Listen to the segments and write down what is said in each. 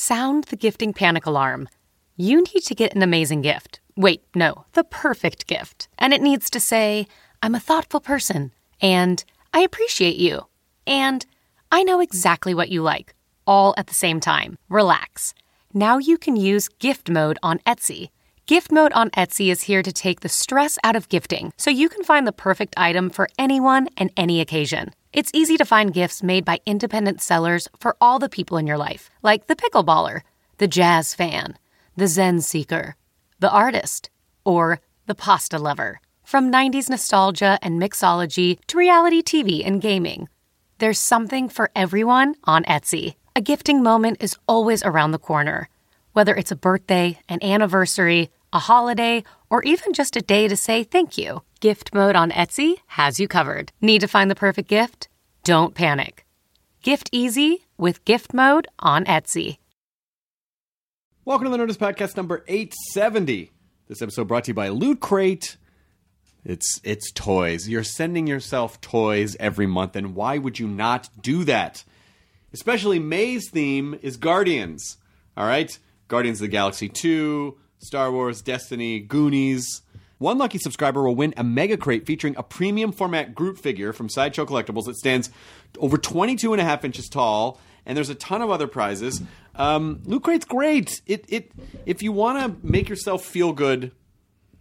Sound the gifting panic alarm. You need to get an amazing gift. Wait, no, the perfect gift. And it needs to say, I'm a thoughtful person, and I appreciate you, and I know exactly what you like, all at the same time. Relax. Now you can use gift mode on Etsy. Gift mode on Etsy is here to take the stress out of gifting so you can find the perfect item for anyone and any occasion. It's easy to find gifts made by independent sellers for all the people in your life, like the pickleballer, the jazz fan, the Zen seeker, the artist, or the pasta lover. From 90s nostalgia and mixology to reality TV and gaming, there's something for everyone on Etsy. A gifting moment is always around the corner. Whether it's a birthday, an anniversary, a holiday, or even just a day to say thank you. Gift mode on Etsy has you covered. Need to find the perfect gift? Don't panic. Gift easy with gift mode on Etsy. Welcome to the Nerdist Podcast number 870. This episode brought to you by Loot Crate. It's it's toys. You're sending yourself toys every month, and why would you not do that? Especially May's theme is Guardians. All right? Guardians of the Galaxy 2, Star Wars, Destiny, Goonies. One lucky subscriber will win a mega crate featuring a premium format group figure from Sideshow Collectibles that stands over 22 and a half inches tall, and there's a ton of other prizes. Um, Loot Crate's great. It, it, if you want to make yourself feel good,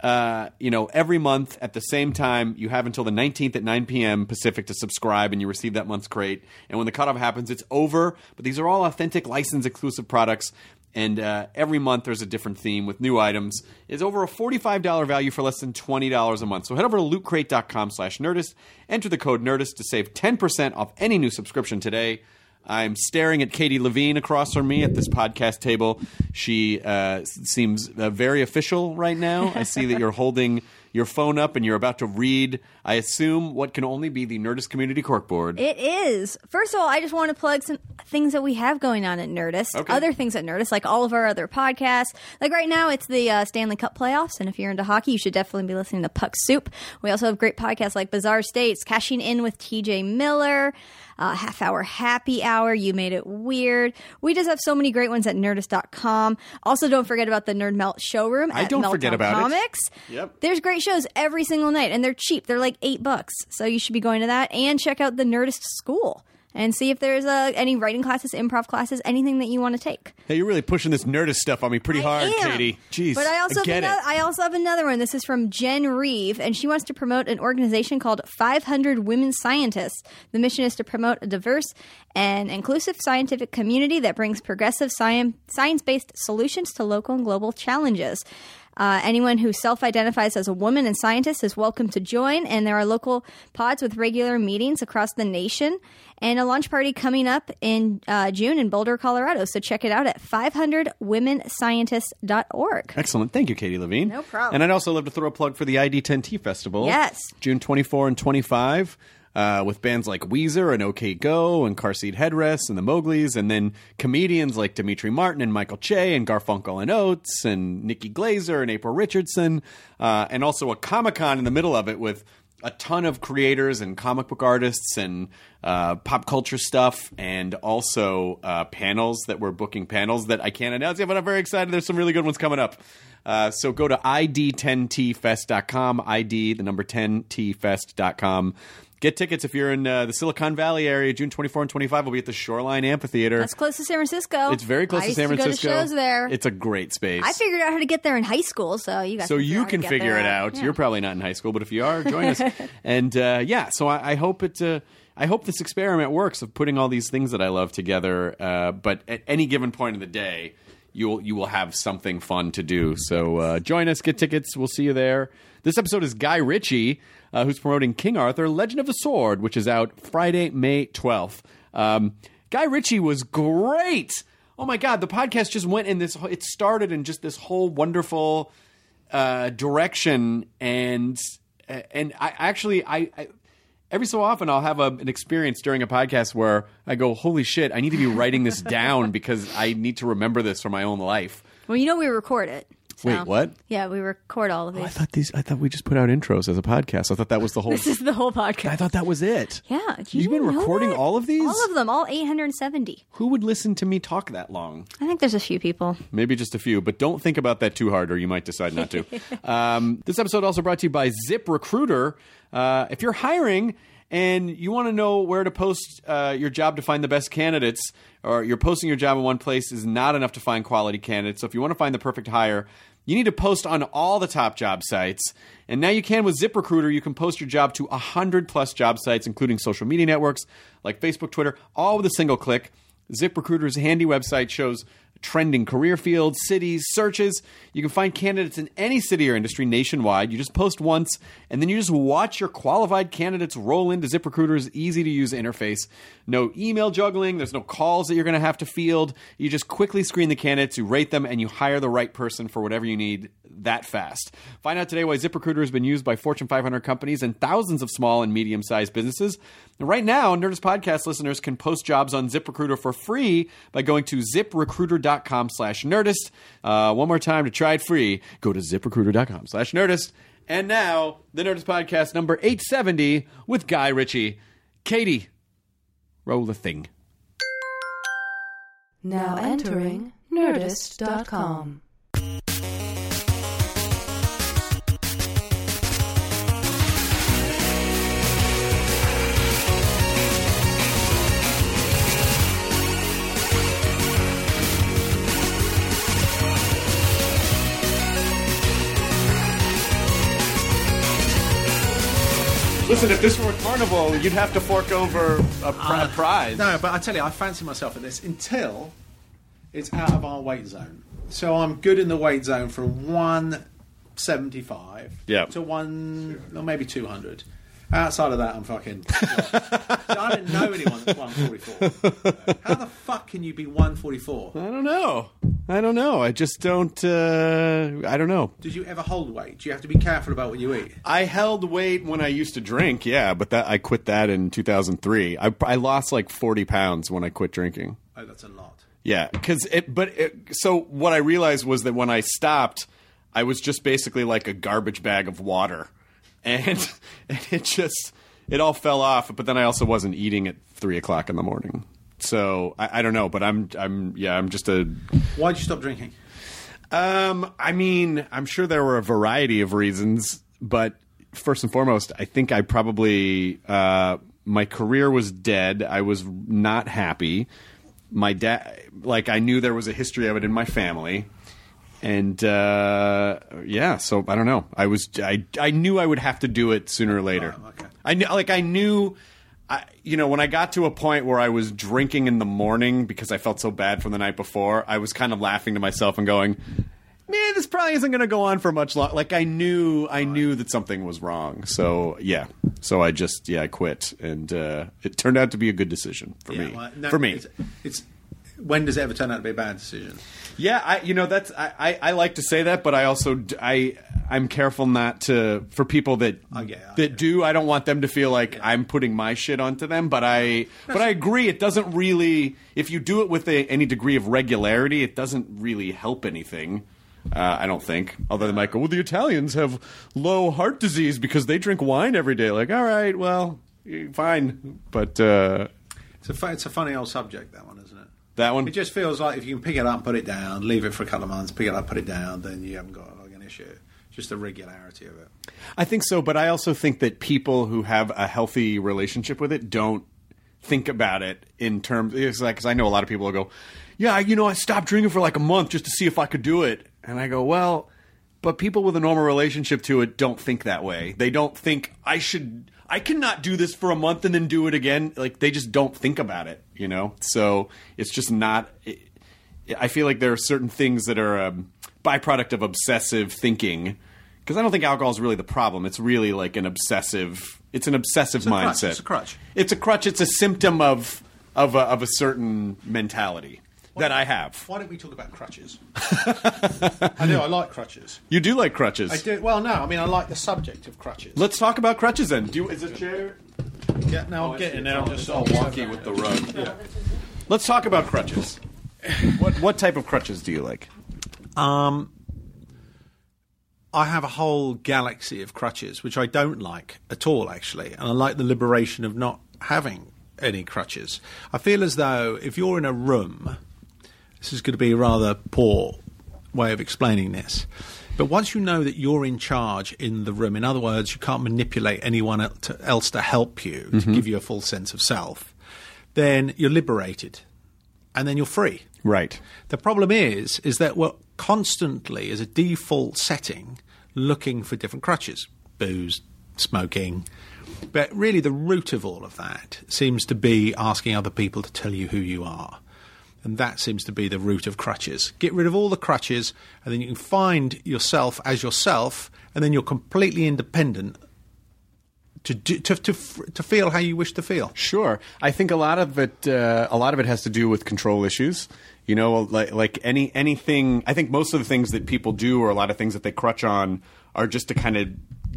uh, you know, every month at the same time, you have until the 19th at 9 p.m. Pacific to subscribe and you receive that month's crate. And when the cutoff happens, it's over. But these are all authentic, license exclusive products and uh, every month there's a different theme with new items. It's over a $45 value for less than $20 a month. So head over to lootcrate.com slash Nerdist, enter the code Nerdist to save 10% off any new subscription today. I'm staring at Katie Levine across from me at this podcast table. She uh, seems uh, very official right now. I see that you're holding your phone up and you're about to read, I assume, what can only be the Nerdist Community Corkboard. It is. First of all, I just want to plug some things that we have going on at Nerdist. Okay. Other things at Nerdist, like all of our other podcasts. Like right now, it's the uh, Stanley Cup playoffs, and if you're into hockey, you should definitely be listening to Puck Soup. We also have great podcasts like Bizarre States, Cashing In with TJ Miller. Uh, half hour happy hour. You made it weird. We just have so many great ones at nerdist.com. Also, don't forget about the Nerd Melt showroom I don't Meltdown forget about it. Comics. Yep. There's great shows every single night, and they're cheap. They're like eight bucks. So you should be going to that and check out the Nerdist School and see if there's uh, any writing classes, improv classes, anything that you want to take. Hey, you're really pushing this Nerdist stuff on me pretty hard, am. Katie. Jeez. But I also get have it. another, I also have another one. This is from Jen Reeve, and she wants to promote an organization called 500 Women Scientists. The mission is to promote a diverse and inclusive scientific community that brings progressive science science-based solutions to local and global challenges. Uh, anyone who self identifies as a woman and scientist is welcome to join, and there are local pods with regular meetings across the nation and a launch party coming up in uh, June in Boulder, Colorado. So check it out at 500womenscientists.org. Excellent. Thank you, Katie Levine. No problem. And I'd also love to throw a plug for the ID10T Festival. Yes. June 24 and 25. Uh, with bands like Weezer and OK Go and Car Seat Headrests and the Mowgli's, and then comedians like Demetri Martin and Michael Che and Garfunkel and Oates and Nikki Glazer and April Richardson, uh, and also a Comic Con in the middle of it with a ton of creators and comic book artists and uh, pop culture stuff, and also uh, panels that we're booking panels that I can't announce yet, but I'm very excited. There's some really good ones coming up. Uh, so go to id10tfest.com, id the number 10tfest.com. Get tickets if you're in uh, the Silicon Valley area. June 24 and 25 will be at the Shoreline Amphitheater. That's close to San Francisco. it's very close I to used San to Francisco. Go to shows there. It's a great space. I figured out how to get there in high school, so you guys. so you can get figure there. it out. Yeah. You're probably not in high school, but if you are, join us. and uh, yeah, so I, I hope it. Uh, I hope this experiment works of putting all these things that I love together. Uh, but at any given point in the day, you'll you will have something fun to do. So uh, join us, get tickets. We'll see you there. This episode is Guy Ritchie, uh, who's promoting King Arthur: Legend of the Sword, which is out Friday, May twelfth. Um, Guy Ritchie was great oh my god, the podcast just went in this. It started in just this whole wonderful uh, direction, and and I actually I. I Every so often, I'll have a, an experience during a podcast where I go, "Holy shit! I need to be writing this down because I need to remember this for my own life." Well, you know we record it. So- Wait, what? Yeah, we record all of these. I thought these. I thought we just put out intros as a podcast. I thought that was the whole. this is the whole podcast. I thought that was it. yeah, you You've been recording all of these? All of them, all 870. Who would listen to me talk that long? I think there's a few people. Maybe just a few, but don't think about that too hard, or you might decide not to. um, this episode also brought to you by ZipRecruiter. Uh, if you're hiring and you want to know where to post uh, your job to find the best candidates, or you're posting your job in one place is not enough to find quality candidates. So if you want to find the perfect hire, you need to post on all the top job sites. And now you can with ZipRecruiter. You can post your job to 100 plus job sites, including social media networks like Facebook, Twitter, all with a single click. ZipRecruiter's handy website shows trending career fields, cities, searches. You can find candidates in any city or industry nationwide. You just post once, and then you just watch your qualified candidates roll into ZipRecruiter's easy to use interface. No email juggling, there's no calls that you're going to have to field. You just quickly screen the candidates, you rate them, and you hire the right person for whatever you need that fast. Find out today why ZipRecruiter has been used by Fortune 500 companies and thousands of small and medium sized businesses. And right now, Nerdist Podcast listeners can post jobs on ZipRecruiter for free by going to ziprecruiter.com slash Nerdist. Uh, one more time to try it free, go to ziprecruiter.com slash Nerdist. And now, the Nerdist Podcast number 870 with Guy Ritchie. Katie, roll the thing. Now entering Nerdist.com. Listen, if this were a carnival, you'd have to fork over a pri- uh, prize. No, but I tell you, I fancy myself at this until it's out of our weight zone. So I'm good in the weight zone from 175 Yeah. to one, or maybe 200. Outside of that, I'm fucking. I didn't know anyone that's 144. How the fuck can you be 144? I don't know. I don't know. I just don't. Uh, I don't know. Did you ever hold weight? Do you have to be careful about what you eat? I held weight when I used to drink, yeah, but that I quit that in 2003. I, I lost like 40 pounds when I quit drinking. Oh, that's a lot. Yeah, because it. But it, so what I realized was that when I stopped, I was just basically like a garbage bag of water, and, and it just it all fell off. But then I also wasn't eating at three o'clock in the morning. So I, I don't know, but I'm I'm yeah I'm just a Why'd you stop drinking? Um, I mean, I'm sure there were a variety of reasons, but first and foremost, I think I probably uh, my career was dead. I was not happy. My dad, like, I knew there was a history of it in my family, and uh, yeah, so I don't know. I was I I knew I would have to do it sooner or later. Oh, okay. I knew, like, I knew. I, you know, when I got to a point where I was drinking in the morning because I felt so bad from the night before, I was kind of laughing to myself and going, "Man, this probably isn't going to go on for much longer." Like I knew, I knew that something was wrong. So yeah, so I just yeah, I quit, and uh, it turned out to be a good decision for me. well, no, for me, It's, it's when does it ever turn out to be a bad decision? yeah, I you know that's I, I, I like to say that, but I also I I'm careful not to for people that I get it, I that it. do. I don't want them to feel like I'm putting my shit onto them. But I but I agree. It doesn't really if you do it with a, any degree of regularity, it doesn't really help anything. Uh, I don't think. Although they might go, well, the Italians have low heart disease because they drink wine every day. Like, all right, well, fine, but uh, It's a, fu- it's a funny old subject, that one, isn't it? That one. It just feels like if you can pick it up, put it down, leave it for a couple of months, pick it up, put it down, then you haven't got like an issue. Just the regularity of it. I think so, but I also think that people who have a healthy relationship with it don't think about it in terms. It's like because I know a lot of people will go, "Yeah, you know, I stopped drinking for like a month just to see if I could do it," and I go, "Well." But people with a normal relationship to it don't think that way. They don't think I should I cannot do this for a month and then do it again. Like they just don't think about it, you know? So it's just not it, I feel like there are certain things that are a byproduct of obsessive thinking because I don't think alcohol is really the problem. It's really like an obsessive. It's an obsessive crutch. mindset. It's a crutch. It's a crutch. It's a symptom of of a, of a certain mentality. That I have. Why don't we talk about crutches? I do. I like crutches. You do like crutches. I do. Well, no. I mean, I like the subject of crutches. Let's talk about crutches then. Do you, is a chair Yeah, now I'm getting now. Just all wonky with the rug? Yeah. Let's talk about crutches. what what type of crutches do you like? Um, I have a whole galaxy of crutches, which I don't like at all, actually. And I like the liberation of not having any crutches. I feel as though if you're in a room, this is going to be a rather poor way of explaining this. But once you know that you're in charge in the room, in other words, you can't manipulate anyone else to help you, to mm-hmm. give you a full sense of self, then you're liberated. And then you're free. Right. The problem is, is that we're constantly, as a default setting, looking for different crutches, booze, smoking. But really, the root of all of that seems to be asking other people to tell you who you are. And that seems to be the root of crutches. Get rid of all the crutches, and then you can find yourself as yourself, and then you're completely independent to, do, to, to, to feel how you wish to feel. Sure. I think a lot of it uh, a lot of it has to do with control issues. You know, like like any anything I think most of the things that people do or a lot of things that they crutch on are just to kind of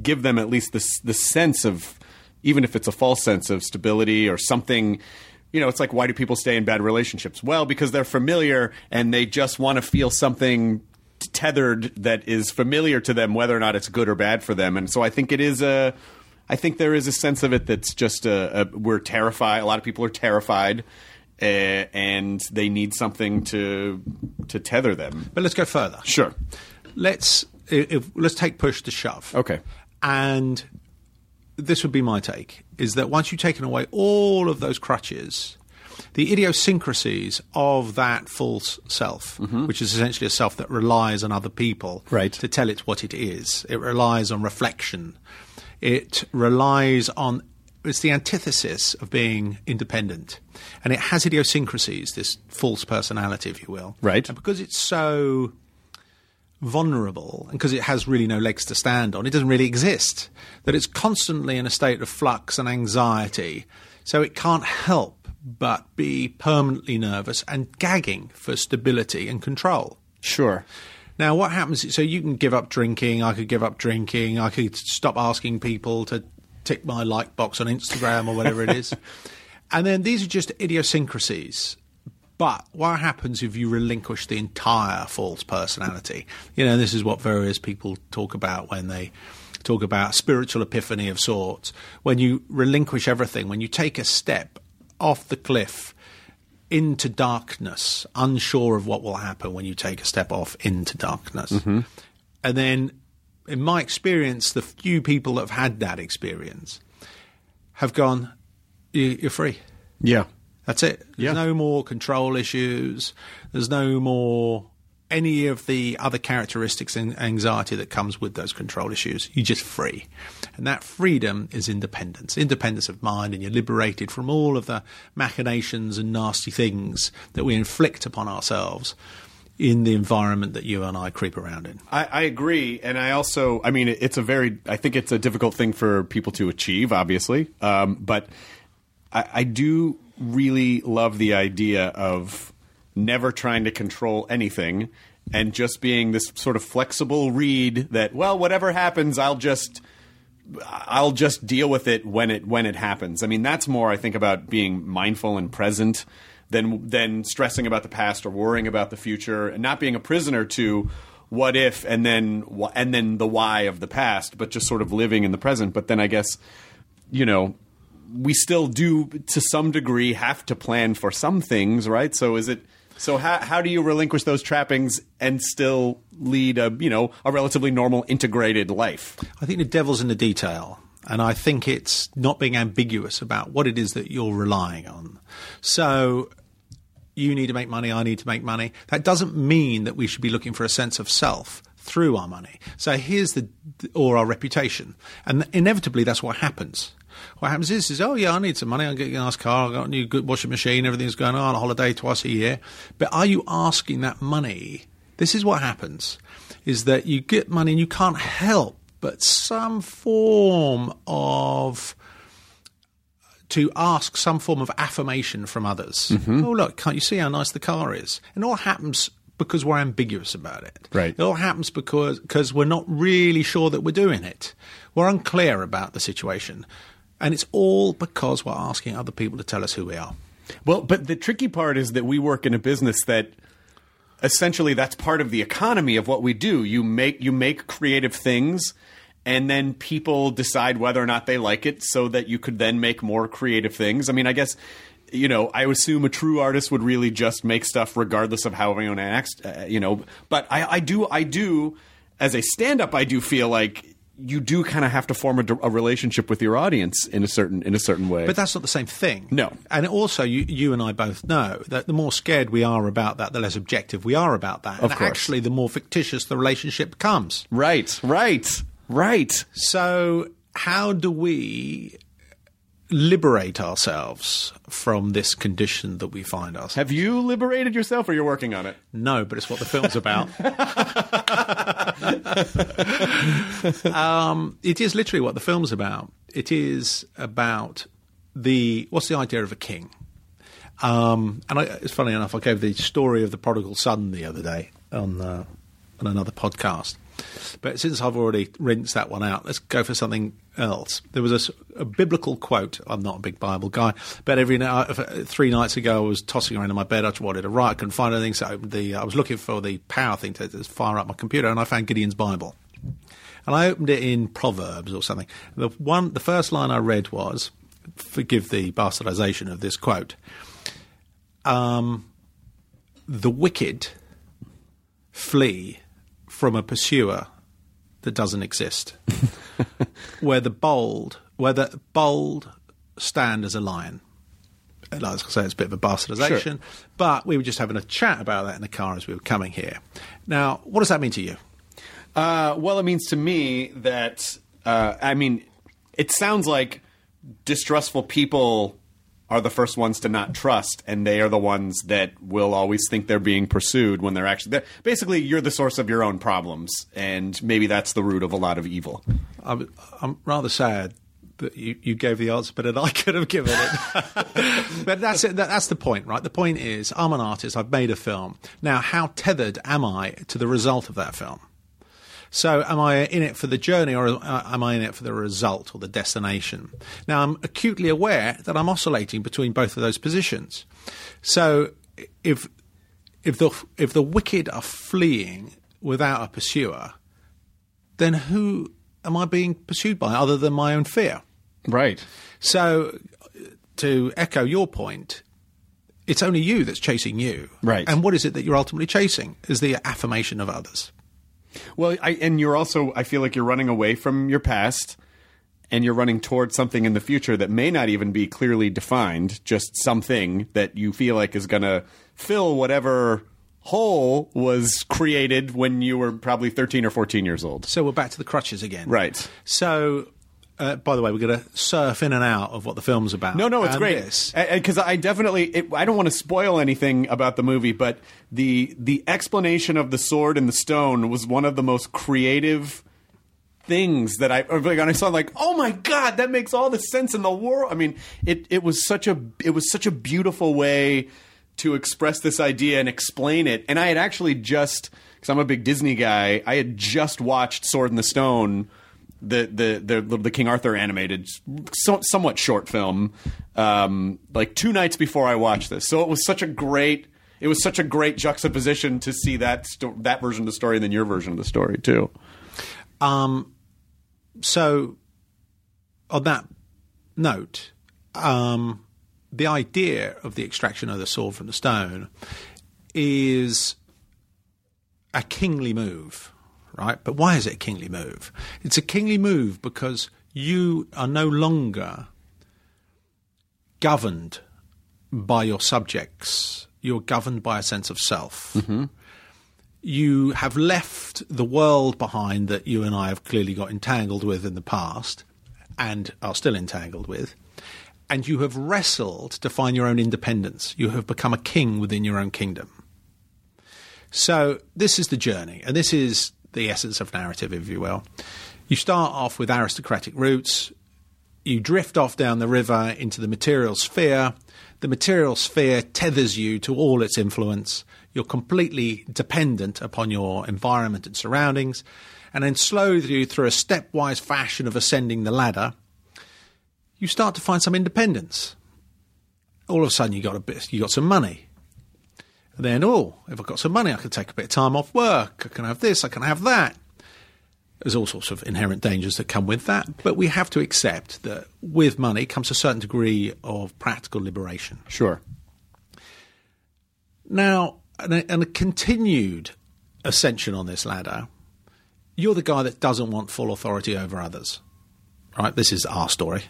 give them at least this the sense of even if it's a false sense of stability or something you know, it's like why do people stay in bad relationships? Well, because they're familiar and they just want to feel something tethered that is familiar to them, whether or not it's good or bad for them. And so I think it is a, I think there is a sense of it that's just a, a we're terrified. A lot of people are terrified, uh, and they need something to to tether them. But let's go further. Sure. let's if, let's take push to shove. Okay. And this would be my take: is that once you've taken away all of those crutches, the idiosyncrasies of that false self, mm-hmm. which is essentially a self that relies on other people Right. to tell it what it is. It relies on reflection. It relies on. It's the antithesis of being independent, and it has idiosyncrasies. This false personality, if you will, Right. And because it's so vulnerable and because it has really no legs to stand on, it doesn't really exist. That it's constantly in a state of flux and anxiety, so it can't help but be permanently nervous and gagging for stability and control. Sure. Now, what happens? So you can give up drinking. I could give up drinking. I could stop asking people to tick my like box on Instagram or whatever it is. And then these are just idiosyncrasies. But what happens if you relinquish the entire false personality? You know, this is what various people talk about when they talk about spiritual epiphany of sorts. When you relinquish everything, when you take a step off the cliff into darkness, unsure of what will happen when you take a step off into darkness. Mm-hmm. And then, in my experience, the few people that have had that experience have gone, "You- you're free. Yeah. That's it. There's Yeah. no more control issues. There's no more any of the other characteristics and anxiety that comes with those control issues. You're just free. And that freedom is independence. Independence of mind, and you're liberated from all of the machinations and nasty things that we inflict upon ourselves in the environment that you and I creep around in. I, I agree, and I also, I mean, it's a very, I think it's a difficult thing for people to achieve, obviously, um, but I, I do really love the idea of never trying to control anything and just being this sort of flexible reed that, well, whatever happens, I'll just. I'll just deal with it when it when it happens. I mean, that's more I think about being mindful and present than than stressing about the past or worrying about the future and not being a prisoner to what if and then and then the why of the past, but just sort of living in the present. But then I guess you know we still do to some degree have to plan for some things, right? So is it so how how do you relinquish those trappings and still lead a you know a relatively normal integrated life? I think the devil's in the detail. And I think it's not being ambiguous about what it is that you're relying on. So you need to make money, I need to make money. That doesn't mean that we should be looking for a sense of self through our money. So here's the, or our reputation. And inevitably that's what happens. What happens is, is oh yeah, I need some money. I'm getting a nice car. I've got a new good washing machine. Everything's going on. A holiday twice a year. But are you asking that money? This is what happens: is that you get money and you can't help but some form of to ask some form of affirmation from others. Mm-hmm. Oh, look, can't you see how nice the car is? And it all happens because we're ambiguous about it. Right. It all happens because because we're not really sure that we're doing it. We're unclear about the situation. And it's all because we're asking other people to tell us who we are. Well, but the tricky part is that we work in a business that essentially that's part of the economy of what we do. You make you make creative things and then people decide whether or not they like it so that you could then make more creative things. I mean, I guess you know, I assume a true artist would really just make stuff regardless of how everyone acts, uh, you know, but I, I do I do as a stand-up I do feel like you do kind of have to form a, a, relationship with your audience in a certain in a certain way. But that's not the same thing. No. And also, you, you and I both know that the more scared we are about that, the less objective we are about that. Of and course. actually, the more fictitious the relationship becomes. right, right, right. So, how do we liberate ourselves from this condition that we find ourselves? Have you liberated yourself, or you're working on it? No, but it's what the film's about. um, it is literally what the film's about. It is about the what's the idea of a king? Um, and I, it's funny enough, I gave the story of the prodigal son the other day on uh, on another podcast. But since I've already rinsed that one out, let's go for something else. There was a biblical quote. I'm not a big Bible guy, but every night, uh, three nights ago, I was tossing around in my bed. I wanted to write. I couldn't find anything, so the, I was looking for the power thing to, to fire up my computer, and I found Gideon's Bible. And I opened it in Proverbs or something. The one, the first line I read was, forgive the bastardization of this quote. Um, the wicked flee from a pursuer that doesn't exist. where the bold, where the bold stand as a lion. And Like I say, it's a bit of a bastardization, but we were just having a chat about that in the car as we were coming here. Now, what does that mean to you? Uh, well, it means to me that uh, I mean, it sounds like distrustful people are the first ones to not trust, and they are the ones that will always think they're being pursued when they're actually basically you're the source of your own problems, and maybe that's the root of a lot of evil. I'm, I'm rather sad that you, you gave the answer better than I could have given it. but that's it. That, that's the point, right? The point is, I'm an artist. I've made a film. Now, how tethered am I to the result of that film? So, am I in it for the journey or uh, am I in it for the result or the destination? Now, I'm acutely aware that I'm oscillating between both of those positions. So, if if the if the wicked are fleeing without a pursuer, then who am I being pursued by other than my own fear? Right. So, to echo your point, it's only you that's chasing you. Right. And what is it that you're ultimately chasing? Is the affirmation of others. Well, I, and you're also, I feel like you're running away from your past and you're running towards something in the future that may not even be clearly defined, just something that you feel like is going to fill whatever hole was created when you were probably 13 or 14 years old. So we're back to the crutches again. Right. So, uh, by the way, we're going to surf in and out of what the film's about. No, no, it's And great. Because I definitely, it, I don't want to spoil anything about the movie, but the the explanation of the sword and the stone was one of the most creative things that I like. And I saw like, oh my god, that makes all the sense in the world. I mean, it it was such a it was such a beautiful way to express this idea and explain it. And I had actually just because I'm a big Disney guy, I had just watched Sword in the Stone the the the, the King Arthur animated, so, somewhat short film, um, like two nights before I watched this. So it was such a great. It was such a great juxtaposition to see that sto- that version of the story and then your version of the story too. Um, so, on that note, um, the idea of the extraction of the sword from the stone is a kingly move, right? But why is it a kingly move? It's a kingly move because you are no longer governed by your subjects. You're governed by a sense of self. Mm-hmm. You have left the world behind that you and I have clearly got entangled with in the past and are still entangled with. And you have wrestled to find your own independence. You have become a king within your own kingdom. So this is the journey, and this is the essence of narrative, if you will. You start off with aristocratic roots. you drift off down the river into the material sphere. The material sphere tethers you to all its influence. You're completely dependent upon your environment and surroundings. And then, slowly, through a stepwise fashion of ascending the ladder, you start to find some independence. All of a sudden, you got a bit, you got some money. And then, oh, if I've got some money, I can take a bit of time off work. I can have this, I can have that. There's all sorts of inherent dangers that come with that, but we have to accept that with money comes a certain degree of practical liberation. Sure. Now, and a, and a continued ascension on this ladder, you're the guy that doesn't want full authority over others. Right? This is our story.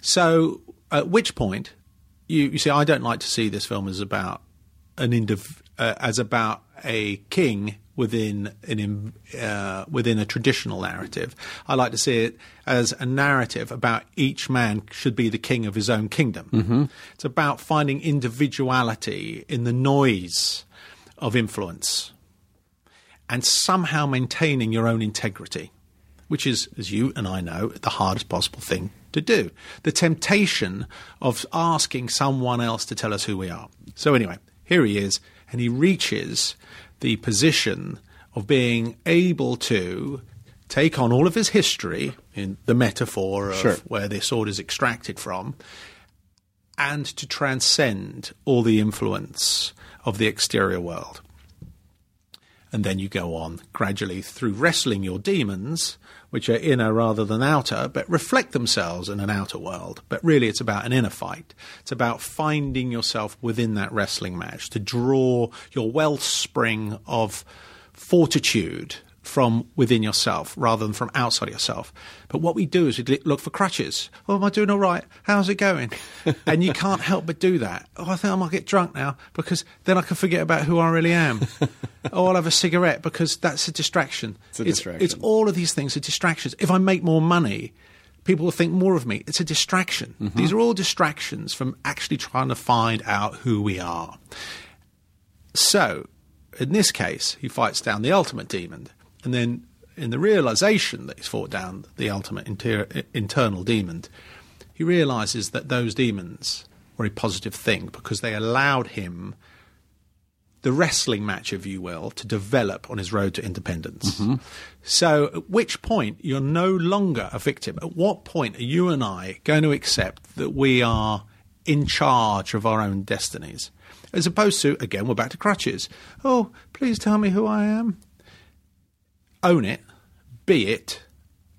So, at which point, you, you see, I don't like to see this film as about an indiv- uh, as about a king within an uh, within a traditional narrative. I like to see it as a narrative about each man should be the king of his own kingdom. Mm-hmm. It's about finding individuality in the noise of influence and somehow maintaining your own integrity, which is, as you and I know, the hardest possible thing to do. The temptation of asking someone else to tell us who we are. So, anyway, here he is, and he reaches the position of being able to take on all of his history in the metaphor of Sure. where this sword is extracted from and to transcend all the influence of the exterior world. And then you go on gradually through wrestling your demons, which are inner rather than outer, but reflect themselves in an outer world. But really, it's about an inner fight. It's about finding yourself within that wrestling match, to draw your wellspring of fortitude from within yourself rather than from outside yourself. But what we do is we look for crutches. Oh, am I doing all right? How's it going? and you can't help but do that. Oh, I think I might get drunk now because then I can forget about who I really am. oh, I'll have a cigarette because that's a distraction. It's a distraction. It's all of these things are distractions. If I make more money, people will think more of me. It's a distraction. Mm-hmm. These are all distractions from actually trying to find out who we are. So, in this case, he fights down the ultimate demon, and then in the realization that he's fought down the ultimate inter- internal demon, he realizes that those demons were a positive thing because they allowed him the wrestling match, if you will, to develop on his road to independence. Mm-hmm. So, at which point you're no longer a victim? At what point are you and I going to accept that we are in charge of our own destinies? As opposed to, again, we're back to crutches. Oh, please tell me who I am. Own it, be it,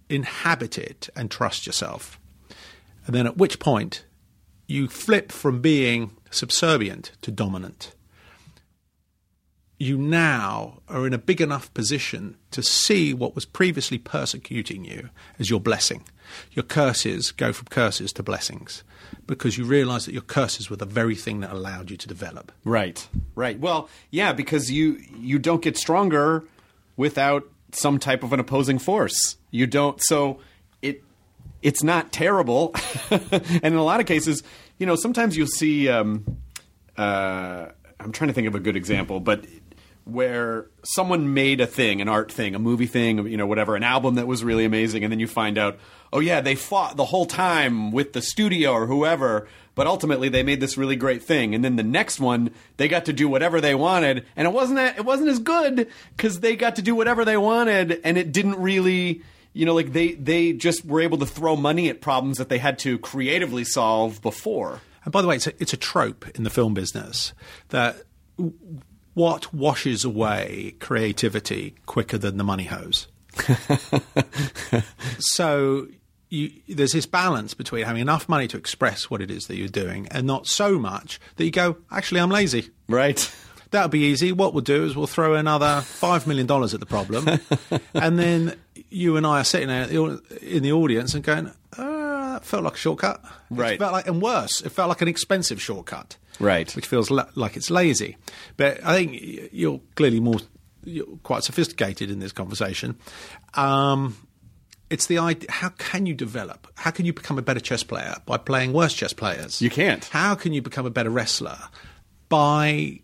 inhabit it, and trust yourself. And then at which point you flip from being subservient to dominant you now are in a big enough position to see what was previously persecuting you as your blessing. Your curses go from curses to blessings because you realize that your curses were the very thing that allowed you to develop. Right. Right. Well, yeah, because you you don't get stronger without some type of an opposing force. You don't so it it's not terrible. and in a lot of cases, you know, sometimes you'll see um uh I'm trying to think of a good example, but where someone made a thing, an art thing, a movie thing, you know, whatever, an album that was really amazing, and then you find out, oh yeah, they fought the whole time with the studio or whoever, but ultimately they made this really great thing, and then the next one they got to do whatever they wanted, and it wasn't that, it wasn't as good because they got to do whatever they wanted, and it didn't really. You know, like they they just were able to throw money at problems that they had to creatively solve before. And by the way, it's a, it's a trope in the film business that what washes away creativity quicker than the money hose? so you, there's this balance between having enough money to express what it is that you're doing and not so much that you go, actually, I'm lazy. Right. That'll be easy. What we'll do is we'll throw another $5 million at the problem. and then you and I are sitting there in the audience and going, uh, that felt like a shortcut. Right. It felt like, and worse, it felt like an expensive shortcut. Right. Which feels la- like it's lazy. But I think you're clearly more, you're quite sophisticated in this conversation. Um, it's the idea how can you develop? How can you become a better chess player? By playing worse chess players. You can't. How can you become a better wrestler? By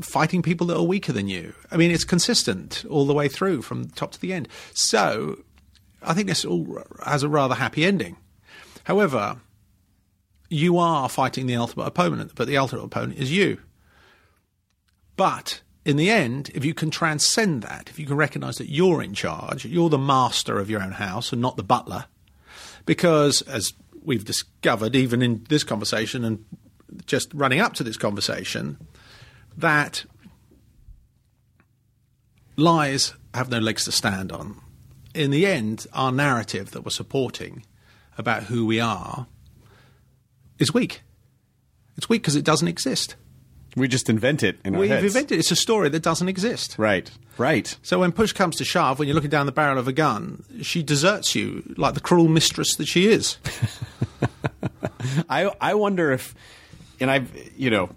fighting people that are weaker than you. I mean, it's consistent all the way through from top to the end. So I think this all has a rather happy ending. However, you are fighting the ultimate opponent, but the ultimate opponent is you. But in the end, if you can transcend that, if you can recognize that you're in charge, you're the master of your own house and not the butler, because as we've discovered, even in this conversation and just running up to this conversation, that lies have no legs to stand on. In the end, our narrative that we're supporting about who we are is weak. It's weak because it doesn't exist. We just invent it in our We've heads. invented it's a story that doesn't exist. Right. Right. So when push comes to shove, when you're looking down the barrel of a gun, she deserts you like the cruel mistress that she is. I I wonder if, and I've you know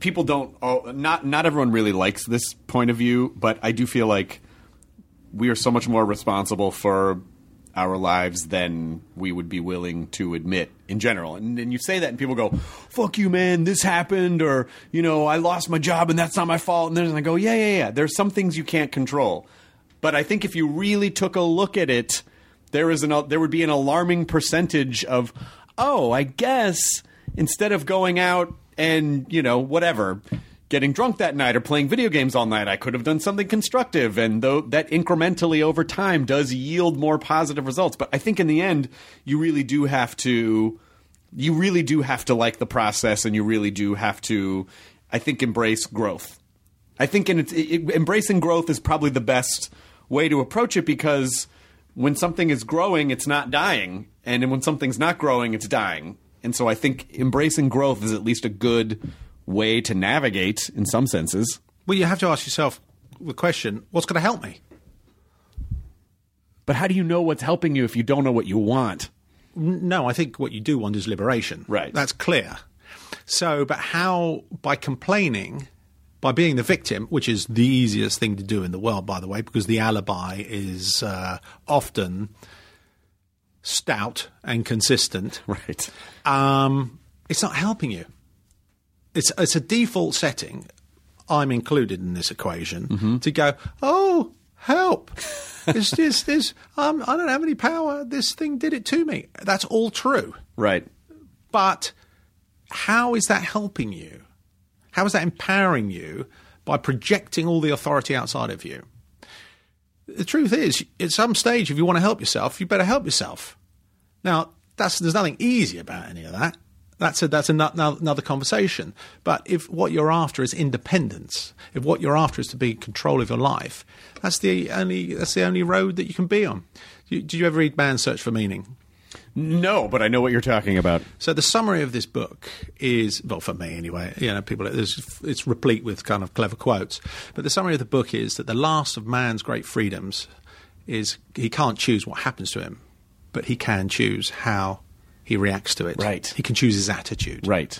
people don't oh, not not everyone really likes this point of view, but I do feel like we are so much more responsible for our lives than we would be willing to admit in general. And then you say that, and people go, "Fuck you, man! This happened," or you know, "I lost my job, and that's not my fault." And then I go, "Yeah, yeah, yeah. There's some things you can't control." But I think if you really took a look at it, there is an there would be an alarming percentage of, oh, I guess instead of going out and you know whatever, getting drunk that night or playing video games all night, I could have done something constructive, and though that incrementally over time does yield more positive results. But I think in the end, you really do have to, you really do have to like the process, and you really do have to, I think, embrace growth. I think in it, embracing growth is probably the best way to approach it because when something is growing, it's not dying, and when something's not growing, it's dying. And so I think embracing growth is at least a good way to navigate in some senses. Well, you have to ask yourself the question what's going to help me? But how do you know what's helping you if you don't know what you want? No, I think what you do want is liberation. Right. That's clear. So, but how, by complaining, by being the victim, which is the easiest thing to do in the world, by the way, because the alibi is uh, often stout and consistent, Right. um, it's not helping you. It's it's a default setting. I'm included in this equation to go. Oh, help! It's this this. Um, I don't have any power. This thing did it to me. That's all true. Right. But how is that helping you? How is that empowering you by projecting all the authority outside of you? The truth is, at some stage, if you want to help yourself, you better help yourself. Now, that's, there's nothing easy about any of that. That's a, that's ano- ano- another conversation. But if what you're after is independence, if what you're after is to be in control of your life, that's the only that's the only road that you can be on. Did you ever read Man's Search for Meaning? No, but I know what you're talking about. So the summary of this book is, well, for me anyway, you know, people, it's, it's replete with kind of clever quotes. But the summary of the book is that the last of man's great freedoms is he can't choose what happens to him, but he can choose how he reacts to it. Right. He can choose his attitude. Right.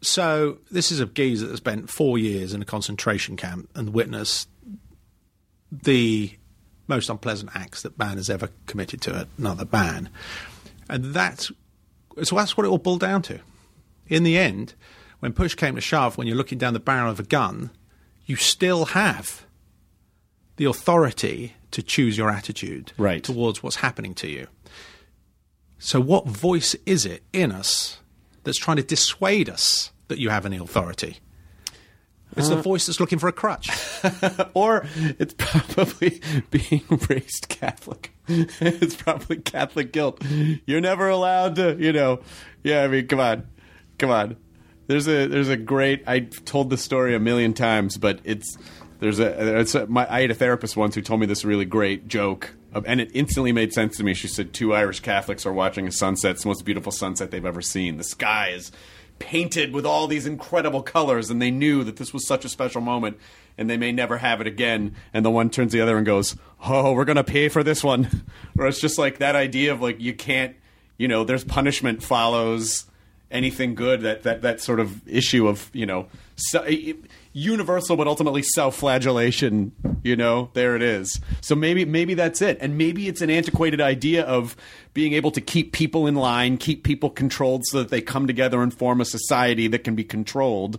So this is a geezer that has spent four years in a concentration camp and witnessed the most unpleasant acts that man has ever committed to another man, and that's so that's what it all boiled down to. In the end, when push came to shove, when you're looking down the barrel of a gun, you still have the authority to choose your attitude Right. towards what's happening to you. So, what voice is it in us that's trying to dissuade us that you have any authority? It's the uh, voice that's looking for a crutch. Or it's probably being raised Catholic. it's probably Catholic guilt. You're never allowed to, you know. Yeah, I mean, come on, come on. There's a there's a great. I've told this story a million times, but it's there's a. It's a my, I had a therapist once who told me this really great joke, and it instantly made sense to me. She said two Irish Catholics are watching a sunset. It's the most beautiful sunset they've ever seen. The sky is painted with all these incredible colors, and they knew that this was such a special moment, and they may never have it again. And the one turns to the other and goes, "Oh, we're gonna pay for this one." or it's just like that idea of like you can't, you know, there's punishment follows anything good. That that that sort of issue of you know. So, universal but ultimately self-flagellation you know? There it is. So maybe maybe that's it. And maybe it's an antiquated idea of being able to keep people in line keep people controlled so that they come together and form a society that can be controlled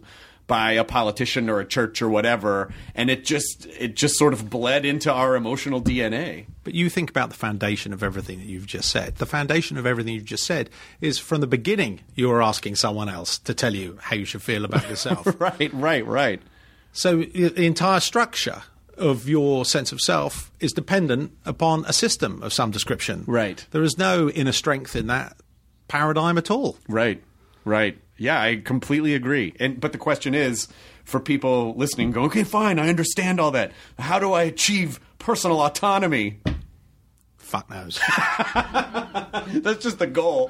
by a politician or a church or whatever, and it just it just sort of bled into our emotional DNA. But you think about the foundation of everything that you've just said. The foundation of everything you've just said is from the beginning you were asking someone else to tell you how you should feel about yourself. Right, right, right. So the entire structure of your sense of self is dependent upon a system of some description. Right. There is no inner strength in that paradigm at all. Right. Right. Yeah, I completely agree. And but the question is for people listening go, "Okay, fine, I understand all that. How do I achieve personal autonomy?" Fuck knows. That's just the goal.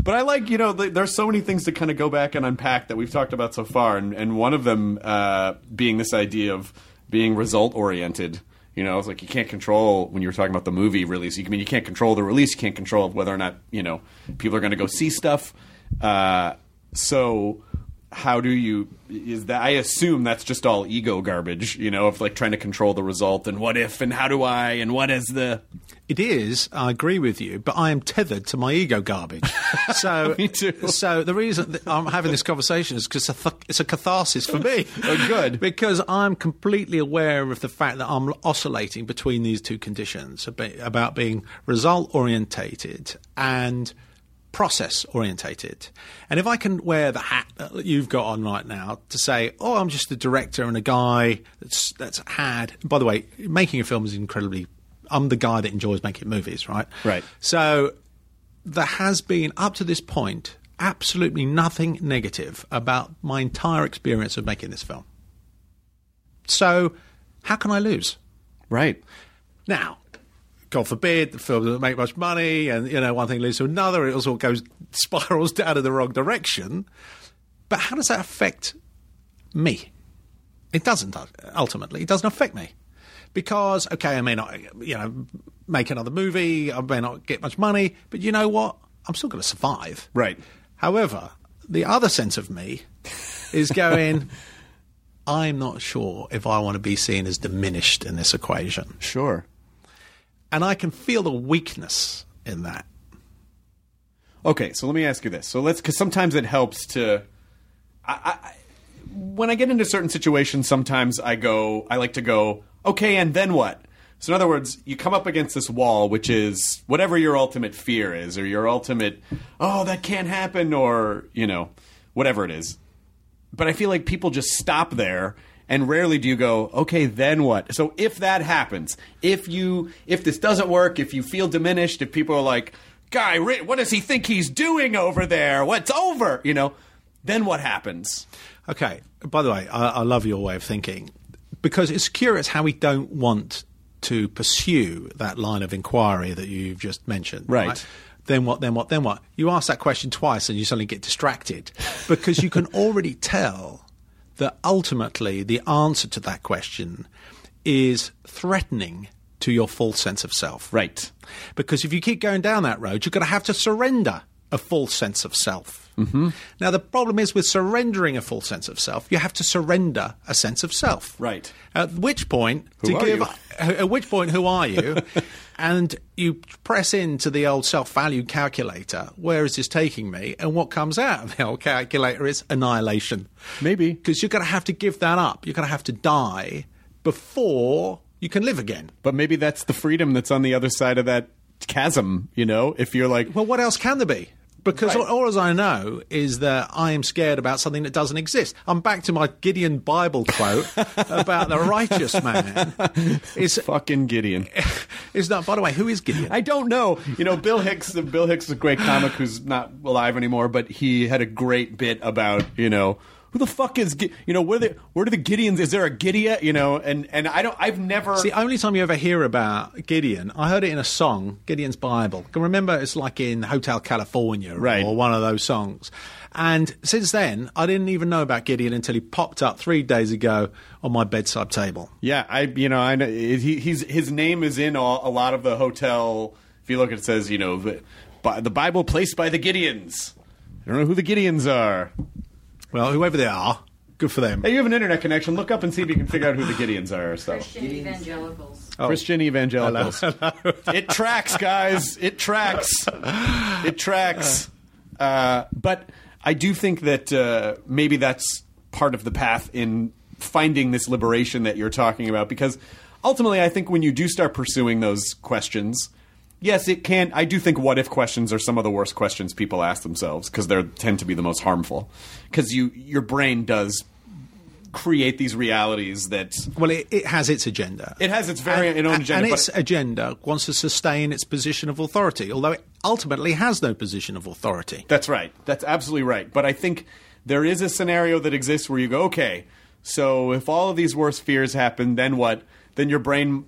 But I like, you know, th- there's so many things to kind of go back and unpack that we've talked about so far, and, and one of them uh, being this idea of being result oriented. You know, it's like you can't control when you were talking about the movie release. You I mean you can't control the release. You can't control whether or not you know people are going to go see stuff. Uh, so how do you is that? I assume that's just all ego garbage. You know, of like trying to control the result and what if and how do I and what is the It is. I agree with you, but I am tethered to my ego garbage. So, Me too. So the reason that I'm having this conversation is because it's a catharsis for me. Oh, good. because I'm completely aware of the fact that I'm oscillating between these two conditions about being result orientated and process orientated. And if I can wear the hat that you've got on right now to say, "Oh, I'm just a director and a guy that's that's had." By the way, making a film is incredibly. I'm the guy that enjoys making movies, right? Right. So there has been up to this point absolutely nothing negative about my entire experience of making this film. So how can I lose? right? Now, God forbid the film doesn't make much money, and you know one thing leads to another. It also goes spirals down in the wrong direction. But how does that affect me? It doesn't ultimately. It doesn't affect me because okay, I may not you know make another movie. I may not get much money, but you know what? I'm still going to survive. Right. However, the other sense of me is going. I'm not sure if I want to be seen as diminished in this equation. Sure. And I can feel the weakness in that. Okay, so let me ask you this. So let's, because sometimes it helps to. I, I, when I get into certain situations, sometimes I go, I like to go, okay, and then what? So in other words, you come up against this wall, which is whatever your ultimate fear is, or your ultimate, oh, that can't happen, or, you know, whatever it is. But I feel like people just stop there and rarely do you go, okay, then what? So if that happens, if you if this doesn't work, if you feel diminished, if people are like, guy, what does he think he's doing over there? What's over? You know, then what happens? Okay, by the way, I, I love your way of thinking because it's curious how we don't want to pursue that line of inquiry that you've just mentioned. Right. Then what, then what, then what? You ask that question twice and you suddenly get distracted because you can already tell that ultimately the answer to that question is threatening to your false sense of self. Right. Because if you keep going down that road, you're going to have to surrender a false sense of self. Mm-hmm. Now, the problem is with surrendering a full sense of self, you have to surrender a sense of self. Right. At which point, Who to give, you? at which point, who are you? and you press into the old self value calculator. Where is this taking me? And what comes out of the old calculator is annihilation. Maybe. Because you're going to have to give that up. You're going to have to die before you can live again. But maybe that's the freedom that's on the other side of that chasm, you know? If you're like, Well, what else can there be? Because Right. all, all as I know is that I am scared about something that doesn't exist. I'm back to my Gideon Bible quote about the righteous man. Is fucking Gideon. is not. By the way, who is Gideon? I don't know. You know, Bill Hicks. Bill Hicks is a great comic who's not alive anymore, but he had a great bit about you know who the fuck is you know where the where do the Gideons? Is there a Gideon? You know, and and I don't. I've never. The only time you ever hear about Gideon. I heard it in a song, Gideon's Bible. Can remember it's like in Hotel California Right. or one of those songs. And since then, I didn't even know about Gideon until he popped up three days ago on my bedside table. Yeah, I you know I know he, he's his name is in all, a lot of the hotel. If you look, it says you know the, the Bible placed by the Gideons. I don't know who the Gideons are. Well, whoever they are, good for them. Hey, you have an internet connection. Look up and see if you can figure out who the Gideons are. Or so. Christian evangelicals. Christian evangelicals. it tracks, guys. It tracks. It tracks. Uh, but I do think that uh, maybe that's part of the path in finding this liberation that you're talking about because ultimately I think when you do start pursuing those questions yes it can I do think what if questions are some of the worst questions people ask themselves because they tend to be the most harmful because you your brain does create these realities that Well, it, it has its agenda. it has its very and, own agenda and its agenda wants to sustain its position of authority, although it ultimately has no position of authority. That's right. That's absolutely right. But I think there is a scenario that exists where you go, okay, so if all of these worst fears happen, then what? Then your brain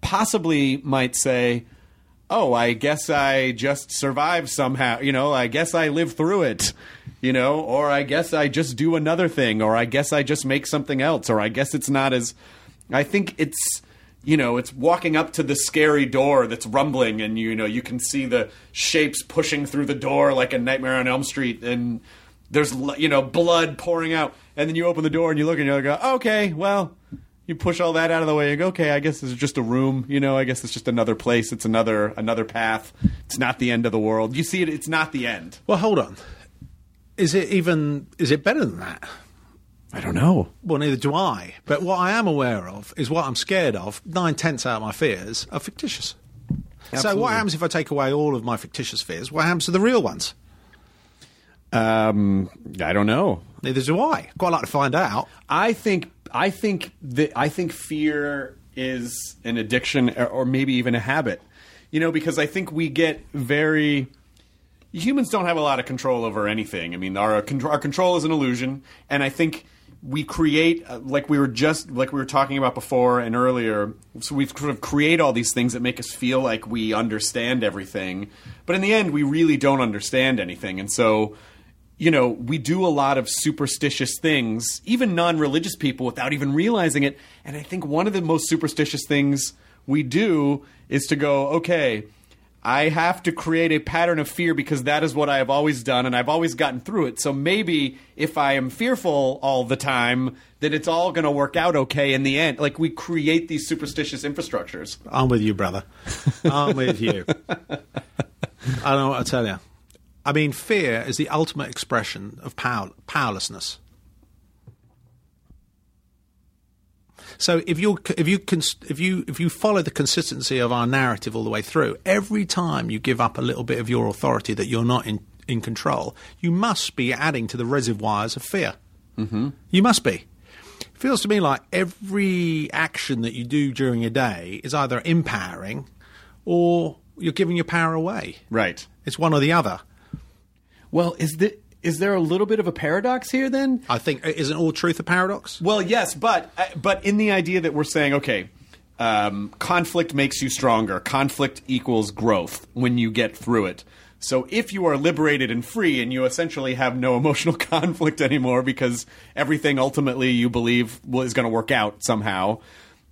possibly might say, oh, I guess I just survive somehow. You know, I guess I live through it. You know, or I guess I just do another thing, or I guess I just make something else, or I guess it's not as. I think it's you know, it's walking up to the scary door that's rumbling, and you know you can see the shapes pushing through the door like a Nightmare on Elm Street, and there's you know blood pouring out, and then you open the door and you look and you go, okay, well, you push all that out of the way. You go, okay, I guess this is just a room. You know, I guess it's just another place. It's another another path. It's not the end of the world. You see it. It's not the end. Well, hold on. Is it even? Is it better than that? I don't know. Well, neither do I. But what I am aware of is what I'm scared of. Nine tenths out of my fears are fictitious. So, what happens if I take away all of my fictitious fears? What happens to the real ones? Um, I don't know. Neither do I. Quite like to find out. I think I think that I think fear is an addiction or, or maybe even a habit. You know, because I think we get very humans don't have a lot of control over anything. I mean, our our control is an illusion, and I think we create uh, like we were just like we were talking about before and earlier. So we sort of create all these things that make us feel like we understand everything, but in the end, we really don't understand anything, and so. You know, we do a lot of superstitious things, even non religious people, without even realizing it. And I think one of the most superstitious things we do is to go, okay, I have to create a pattern of fear because that is what I have always done and I've always gotten through it. So maybe if I am fearful all the time, then it's all going to work out okay in the end. Like we create these superstitious infrastructures. I'm with you, brother. I'm with you. I don't know what to tell you. I mean, fear is the ultimate expression of power, powerlessness. So if you if you if you if you follow the consistency of our narrative all the way through, every time you give up a little bit of your authority that you're not in in control, you must be adding to the reservoirs of fear. Mm-hmm. You must be. It feels to me like every action that you do during a day is either empowering or you're giving your power away. Right. It's one or the other. Well, is the is there a little bit of a paradox here then? I think isn't all truth a paradox? Well, yes, but uh, but in the idea that we're saying, okay, um, conflict makes you stronger. Conflict equals growth when you get through it. So if you are liberated and free, and you essentially have no emotional conflict anymore because everything ultimately you believe is going to work out somehow.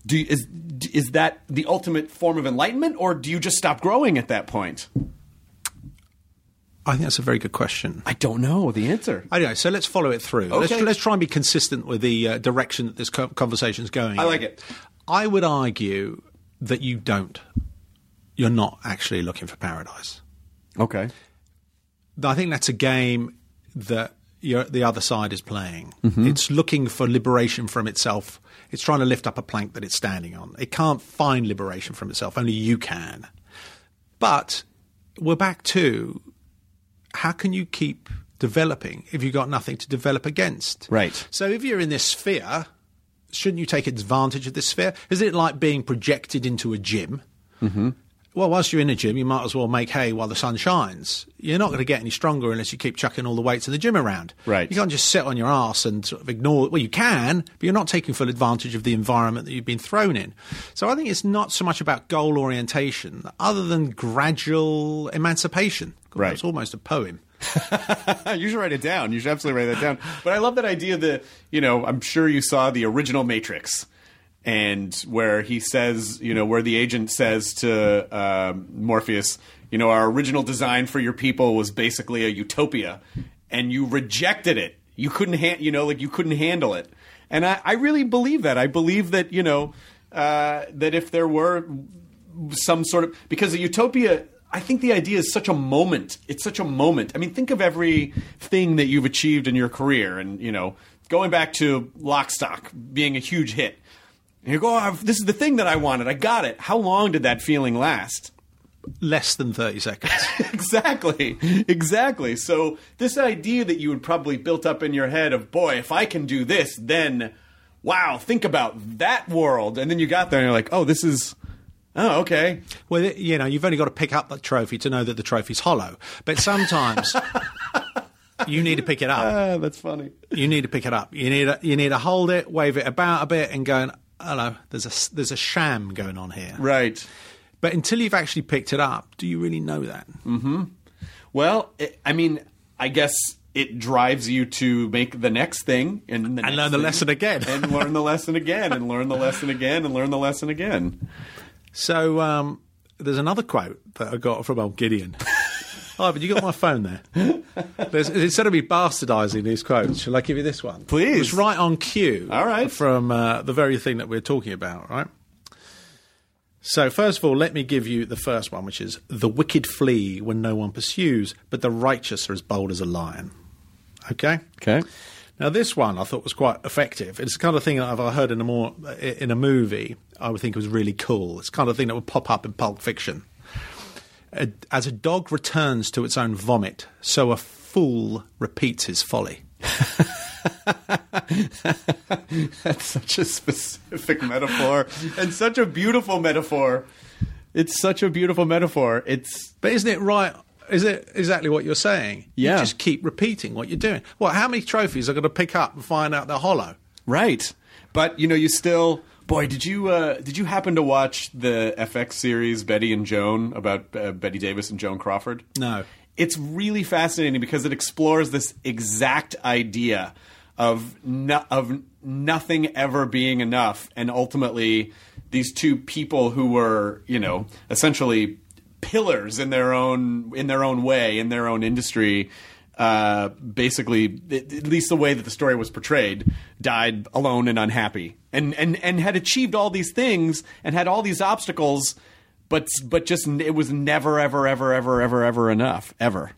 Do you, is is that the ultimate form of enlightenment, or do you just stop growing at that point? I think that's a very good question. I don't know the answer. Anyway, so let's follow it through. Let's, Okay. let's try and be consistent with the uh, direction that this co- conversation is going. I in. like it. I would argue that you don't. You're not actually looking for paradise. Okay. I think that's a game that you're, the other side is playing. Mm-hmm. It's looking for liberation from itself. It's trying to lift up a plank that it's standing on. It can't find liberation from itself. Only you can. But we're back to how can you keep developing if you've got nothing to develop against? Right. So if you're in this sphere, shouldn't you take advantage of this sphere? Isn't it like being projected into a gym? Mm-hmm. Well, whilst you're in a gym, you might as well make hay while the sun shines. You're not going to get any stronger unless you keep chucking all the weights in the gym around. Right. You can't just sit on your ass and sort of ignore. Well, you can, but you're not taking full advantage of the environment that you've been thrown in. So I think it's not so much about goal orientation, other than gradual emancipation. God, Right. That's almost a poem. you should write it down. You should absolutely write that down. But I love that idea that, you know, I'm sure you saw the original Matrix and where he says, you know, where the agent says to um, Morpheus, you know, our original design for your people was basically a utopia and you rejected it. You couldn't, ha- you know, like you couldn't handle it. And I, I really believe that. I believe that, you know, uh, that if there were some sort of because a utopia i think the idea is such a moment it's such a moment i mean think of every thing that you've achieved in your career and you know going back to Lockstock being a huge hit. And you go, oh, this is the thing that I wanted. I got it. How long did that feeling last? Less than 30 seconds. exactly. Exactly. So this idea that you had probably built up in your head of, boy, if I can do this, then wow, think about that world. And then you got there and you're like, oh, this is Oh, okay. Well, you know, you've only got to pick up that trophy to know that the trophy's hollow. But sometimes you need to pick it up. Ah, that's funny. You need to pick it up. You need to, you need to hold it, wave it about a bit, and go, "Hello, there's a there's a sham going on here." Right. But until you've actually picked it up, do you really know that? Mm-hmm. Well, it, I mean, I guess it drives you to make the next thing and, the And learn the thing, lesson again. and learn the lesson again, and learn the lesson again, and learn the lesson again. So um, there's another quote that I got from old Gideon. Oh, but you got my phone there. There's, instead of me bastardising these quotes, shall I give you this one? Please. It's right on cue. All right. From uh, the very thing that we're talking about, right? So, first of all, let me give you the first one, which is The wicked flee when no one pursues, but the righteous are as bold as a lion. Okay? Okay. Now, this one I thought was quite effective. It's the kind of thing that if I heard in a more in a movie, I would think it was really cool. It's the kind of thing that would pop up in Pulp Fiction. A- As a dog returns to its own vomit, so a fool repeats his folly. That's such a specific metaphor and such a beautiful metaphor. It's such a beautiful metaphor. It's But isn't it right? Is it exactly what you're saying? Yeah. You just keep repeating what you're doing. Well, how many trophies are going to pick up and find out they're hollow? right, but you know, you still. Boy, did you uh, did you happen to watch the FX series Bette and Joan about uh, Bette Davis and Joan Crawford? No. It's really fascinating because it explores this exact idea of no, of nothing ever being enough, and ultimately these two people who were, you know, essentially pillars in their own in their own way in their own industry. Uh, basically, at at least the way that the story was portrayed, died alone and unhappy, and and and had achieved all these things and had all these obstacles, but but just it was never ever ever ever ever ever enough ever.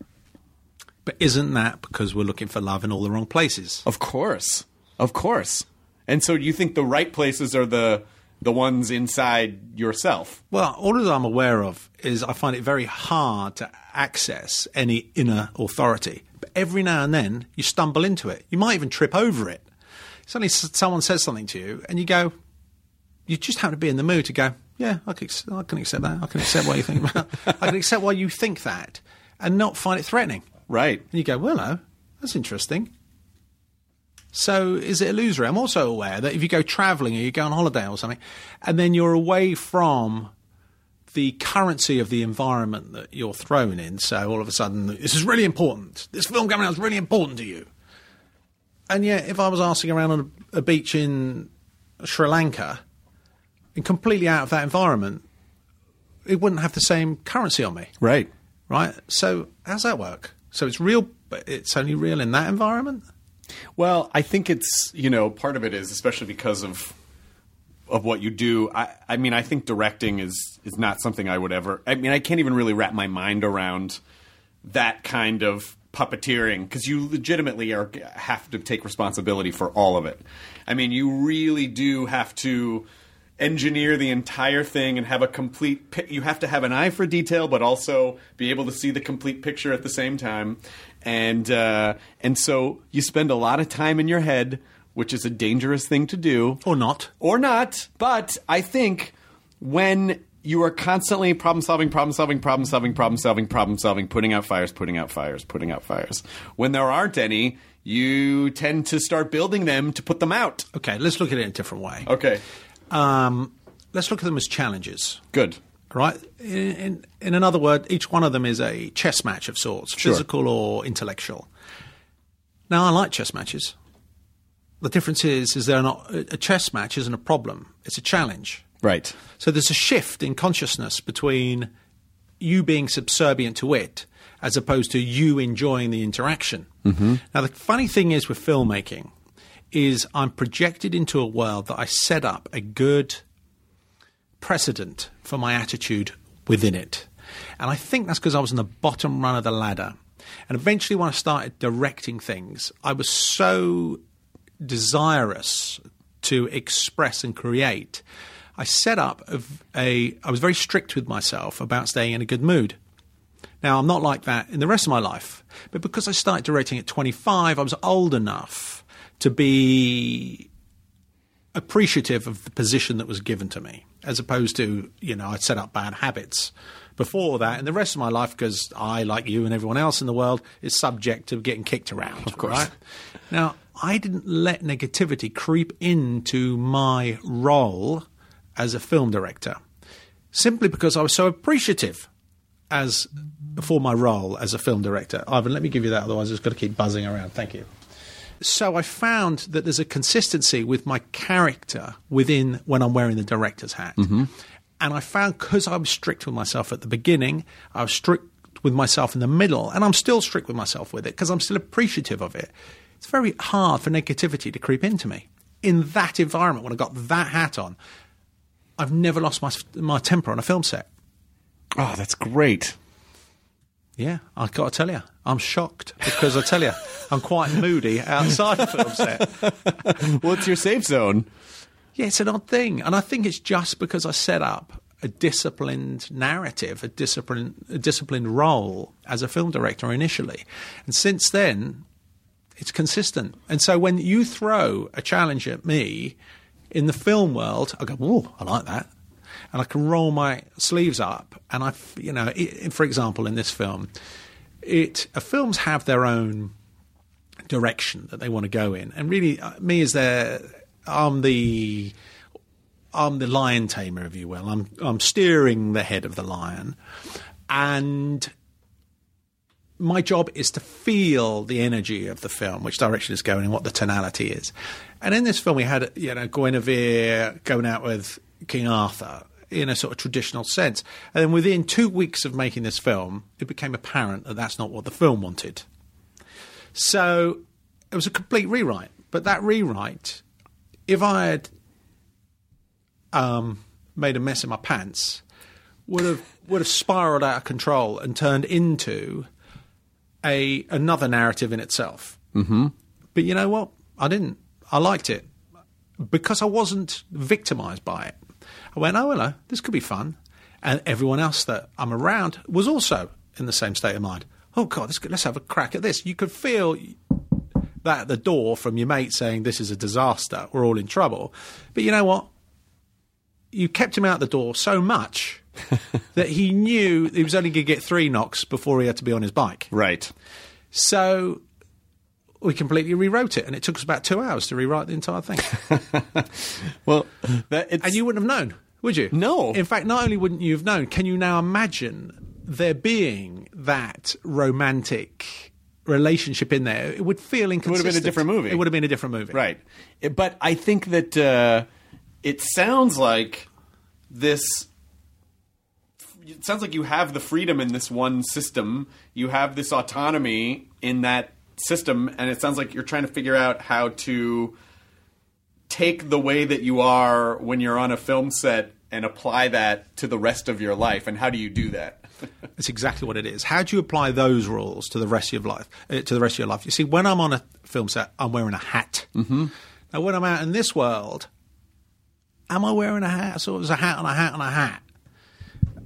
But isn't that because we're looking for love in all the wrong places? Of course, of course. And so, you think the right places are the the ones inside yourself? Well, all that I'm aware of is I find it very hard to access any inner authority. But every now and then you stumble into it. You might even trip over it. Suddenly someone says something to you and you go, you just happen to be in the mood to go, yeah, I can, I can accept that. I can accept what you think about I can accept why you think that and not find it threatening. Right. And you go, well, no, that's interesting. So is it illusory? I'm also aware that if you go travelling or you go on holiday or something, and then you're away from the currency of the environment that you're thrown in, so all of a sudden, this is really important. This film coming out is really important to you. And yet, if I was asking around on a, a beach in Sri Lanka and completely out of that environment, it wouldn't have the same currency on me Right. right? So how's that work? So it's real, but it's only real in that environment. Well, I think it's you know part of it is especially because of of what you do. I I mean I think directing is is not something I would ever. I mean I can't even really wrap my mind around that kind of puppeteering because you legitimately are have to take responsibility for all of it. I mean you really do have to engineer the entire thing and have a complete pi- you have to have an eye for detail but also be able to see the complete picture at the same time and uh, and so you spend a lot of time in your head which is a dangerous thing to do Or not. or not but i think when you are constantly problem solving problem solving problem solving problem solving problem solving putting out fires putting out fires putting out fires when there aren't any you tend to start building them to put them out Okay, let's look at it in a different way. okay Um, let's look at them as challenges. good Right. In, in, in another word, each one of them is a chess match of sorts, Sure. physical or intellectual. Now, I like chess matches. The difference is, is they're not a chess match isn't a problem; it's a challenge. right So there's a shift in consciousness between you being subservient to it as opposed to you enjoying the interaction. Mm-hmm. Now, the funny thing is with filmmaking is I'm projected into a world that I set up a good precedent for my attitude within it. And I think that's because I was in the bottom run of the ladder. And eventually, when I started directing things, I was so desirous to express and create, I set up a, a. I was very strict with myself about staying in a good mood. Now, I'm not like that in the rest of my life, but because I started directing at 25, I was old enough to be appreciative of the position that was given to me, as opposed to, you know, I'd set up bad habits before that. And the rest of my life, because I, like you and everyone else in the world, is subject to getting kicked around. Of course. Right? Now, I didn't let negativity creep into my role as a film director simply because I was so appreciative as for my role as a film director. Ivan, let me give you that, otherwise it's got to keep buzzing around. Thank you. So I found that there's a consistency with my character within when I'm wearing the director's hat. Mm-hmm. And I found because I was strict with myself at the beginning, I was strict with myself in the middle, and I'm still strict with myself with it because I'm still appreciative of it. It's very hard for negativity to creep into me. In that environment, when I got that hat on, I've never lost my, my temper on a film set. Oh, that's great. Yeah, I've got to tell you, I'm shocked because I tell you, I'm quite moody outside the film set. What's your safe zone? Yeah, it's an odd thing, and I think it's just because I set up a disciplined narrative, a disciplined, a disciplined role as a film director initially, and since then, it's consistent. And so when you throw a challenge at me in the film world, I go, "Oh, I like that." And I can roll my sleeves up, and I, you know, it, for example, in this film, it uh, films have their own direction that they want to go in. And really, uh, me as their, I'm the, I'm the lion tamer, if you will. I'm, I'm steering the head of the lion, and my job is to feel the energy of the film, which direction it's going and what the tonality is. And in this film, we had you know Guinevere going out with King Arthur in a sort of traditional sense, and then within two weeks of making this film, it became apparent that that's not what the film wanted. So it was a complete rewrite. But that rewrite, if I had um, made a mess in my pants, would have would have spiraled out of control and turned into a another narrative in itself. Mm-hmm. But you know what? I didn't. I liked it because I wasn't victimized by it. I went, oh hello, this could be fun, and everyone else that I'm around was also in the same state of mind. Oh God, could, let's have a crack at this. You could feel that at the door from your mate saying this is a disaster, we're all in trouble. But you know what? You kept him out the door so much that he knew he was only going to get three knocks before he had to be on his bike. Right. So we completely rewrote it, and it took us about two hours to rewrite the entire thing. Well, that it's and you wouldn't have known, would you? No. In fact, not only wouldn't you have known, can you now imagine there being that romantic relationship in there? It would feel inconsistent. It would have been a different movie. It would have been a different movie. Right. But I think that uh, it sounds like this. It sounds like you have the freedom in this one system. You have this autonomy in that system, and it sounds like you're trying to figure out how to take the way that you are when you're on a film set and apply that to the rest of your life. And how do you do that? That's exactly what it is. How do you apply those rules to the rest of your life? Uh, to the rest of your life. You see, when I'm on a film set, I'm wearing a hat. Mm-hmm. Now, when I'm out in this world, am I wearing a hat? So it's a hat and a hat and a hat,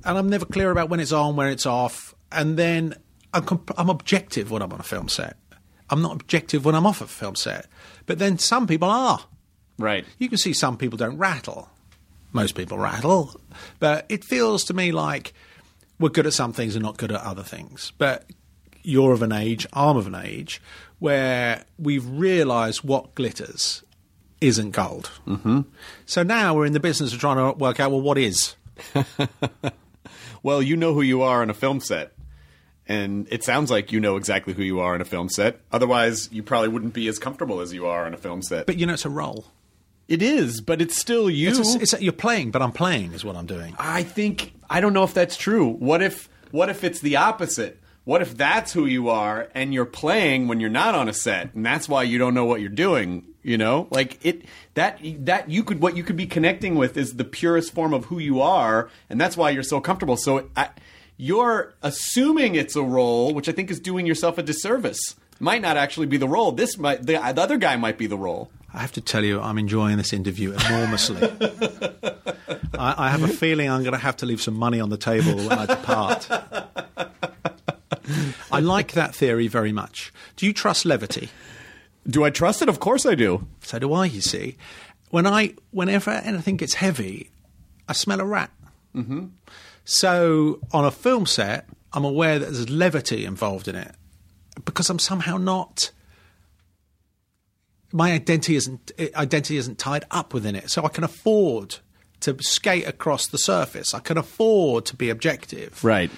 and I'm never clear about when it's on, when it's off, and then I'm, comp- I'm objective when I'm on a film set. I'm not objective when I'm off a film set, but then some people are. right. You can see some people don't rattle. Most people rattle. But it feels to me like we're good at some things and not good at other things. But you're of an age, I'm of an age, where we've realised what glitters isn't gold. Mm-hmm. So now we're in the business of trying to work out, well, what is? Well, you know who you are on a film set. And it sounds like you know exactly who you are on a film set. Otherwise, you probably wouldn't be as comfortable as you are on a film set. But you know, it's a role. it is, but it's still you. It's a, it's a, you're playing, but I'm playing is what I'm doing. I think I don't know if that's true. What if what if it's the opposite? What if that's who you are and you're playing when you're not on a set and that's why you don't know what you're doing, you know? Like it that that you could what you could be connecting with is the purest form of who you are and that's why you're so comfortable. So I, you're assuming it's a role, which I think is doing yourself a disservice. Might not actually be the role. This might the, the other guy might be the role. I have to tell you, I'm enjoying this interview enormously. I, I have a feeling I'm going to have to leave some money on the table when I depart. I like that theory very much. Do you trust levity? Do I trust it? Of course I do. So do I. You see, when I whenever anything gets heavy, I smell a rat. Mm-hmm. So on a film set, I'm aware that there's levity involved in it because I'm somehow not. My identity isn't identity isn't tied up within it, so I can afford to skate across the surface. I can afford to be objective. Right.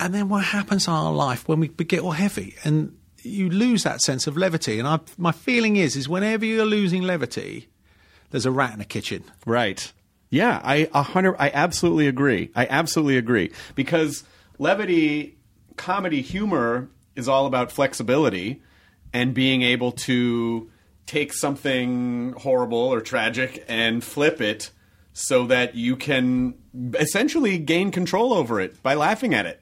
And then what happens in our life when we get all heavy and you lose that sense of levity? And I, my feeling is, is whenever you're losing levity, there's a rat in the kitchen. Right. Yeah, I a hundred. I absolutely agree. I absolutely agree because levity, comedy, humor is all about flexibility and being able to take something horrible or tragic and flip it so that you can essentially gain control over it by laughing at it.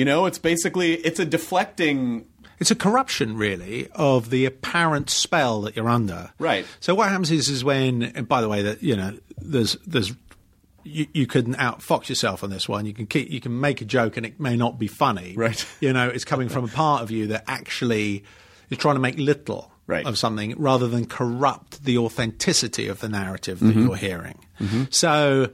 You know, it's basically it's a deflecting It's a corruption, really, of the apparent spell that you're under. Right. So what happens is, is when, and by the way, that you know, there's there's you, you can outfox yourself on this one. You can keep, you can make a joke, and it may not be funny. Right. You know, it's coming from a part of you that actually is trying to make little Right. of something rather than corrupt the authenticity of the narrative that mm-hmm. you're hearing. Mm-hmm. So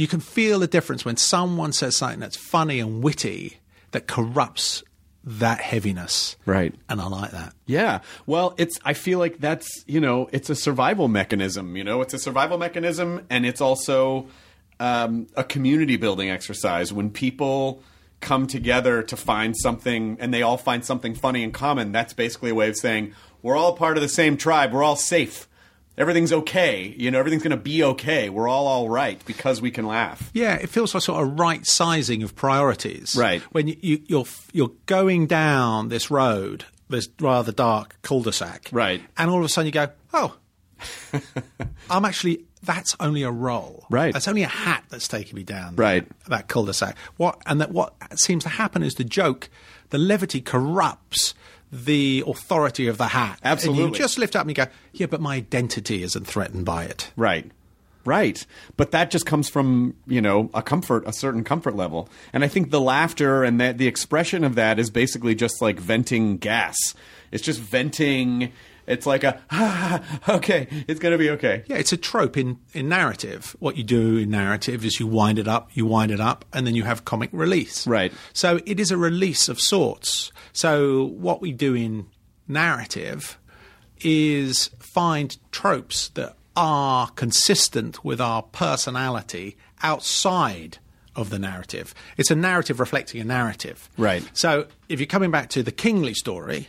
you can feel the difference when someone says something that's funny and witty that corrupts that heaviness. Right. And I like that. Yeah. Well, it's I feel like that's, you know, it's a survival mechanism, you know, it's a survival mechanism and it's also um, a community building exercise when people come together to find something and they all find something funny in common. That's basically a way of saying we're all part of the same tribe. We're all safe. Everything's okay. You know, everything's going to be okay. We're all all right because we can laugh. Yeah, it feels like sort of right sizing of priorities. Right. When you, you, you're you're going down this road, this rather dark cul-de-sac. Right. And all of a sudden you go, oh, I'm actually. That's only a roll. Right. That's only a hat that's taking me down. Right. That cul-de-sac. What and that what seems to happen is the joke, the levity corrupts the authority of the hat. And Absolutely. you just lift up and you go, yeah, but my identity isn't threatened by it. Right. Right. But that just comes from, you know, a comfort, a certain comfort level. And I think the laughter and that the expression of that is basically just like venting gas. It's just venting it's like a ah, okay, it's going to be okay. Yeah, it's a trope in, in narrative. What you do in narrative is you wind it up, you wind it up, and then you have comic release. Right. So it is a release of sorts. So what we do in narrative is find tropes that are consistent with our personality outside of the narrative. It's a narrative reflecting a narrative. Right. So if you're coming back to the Kingly story,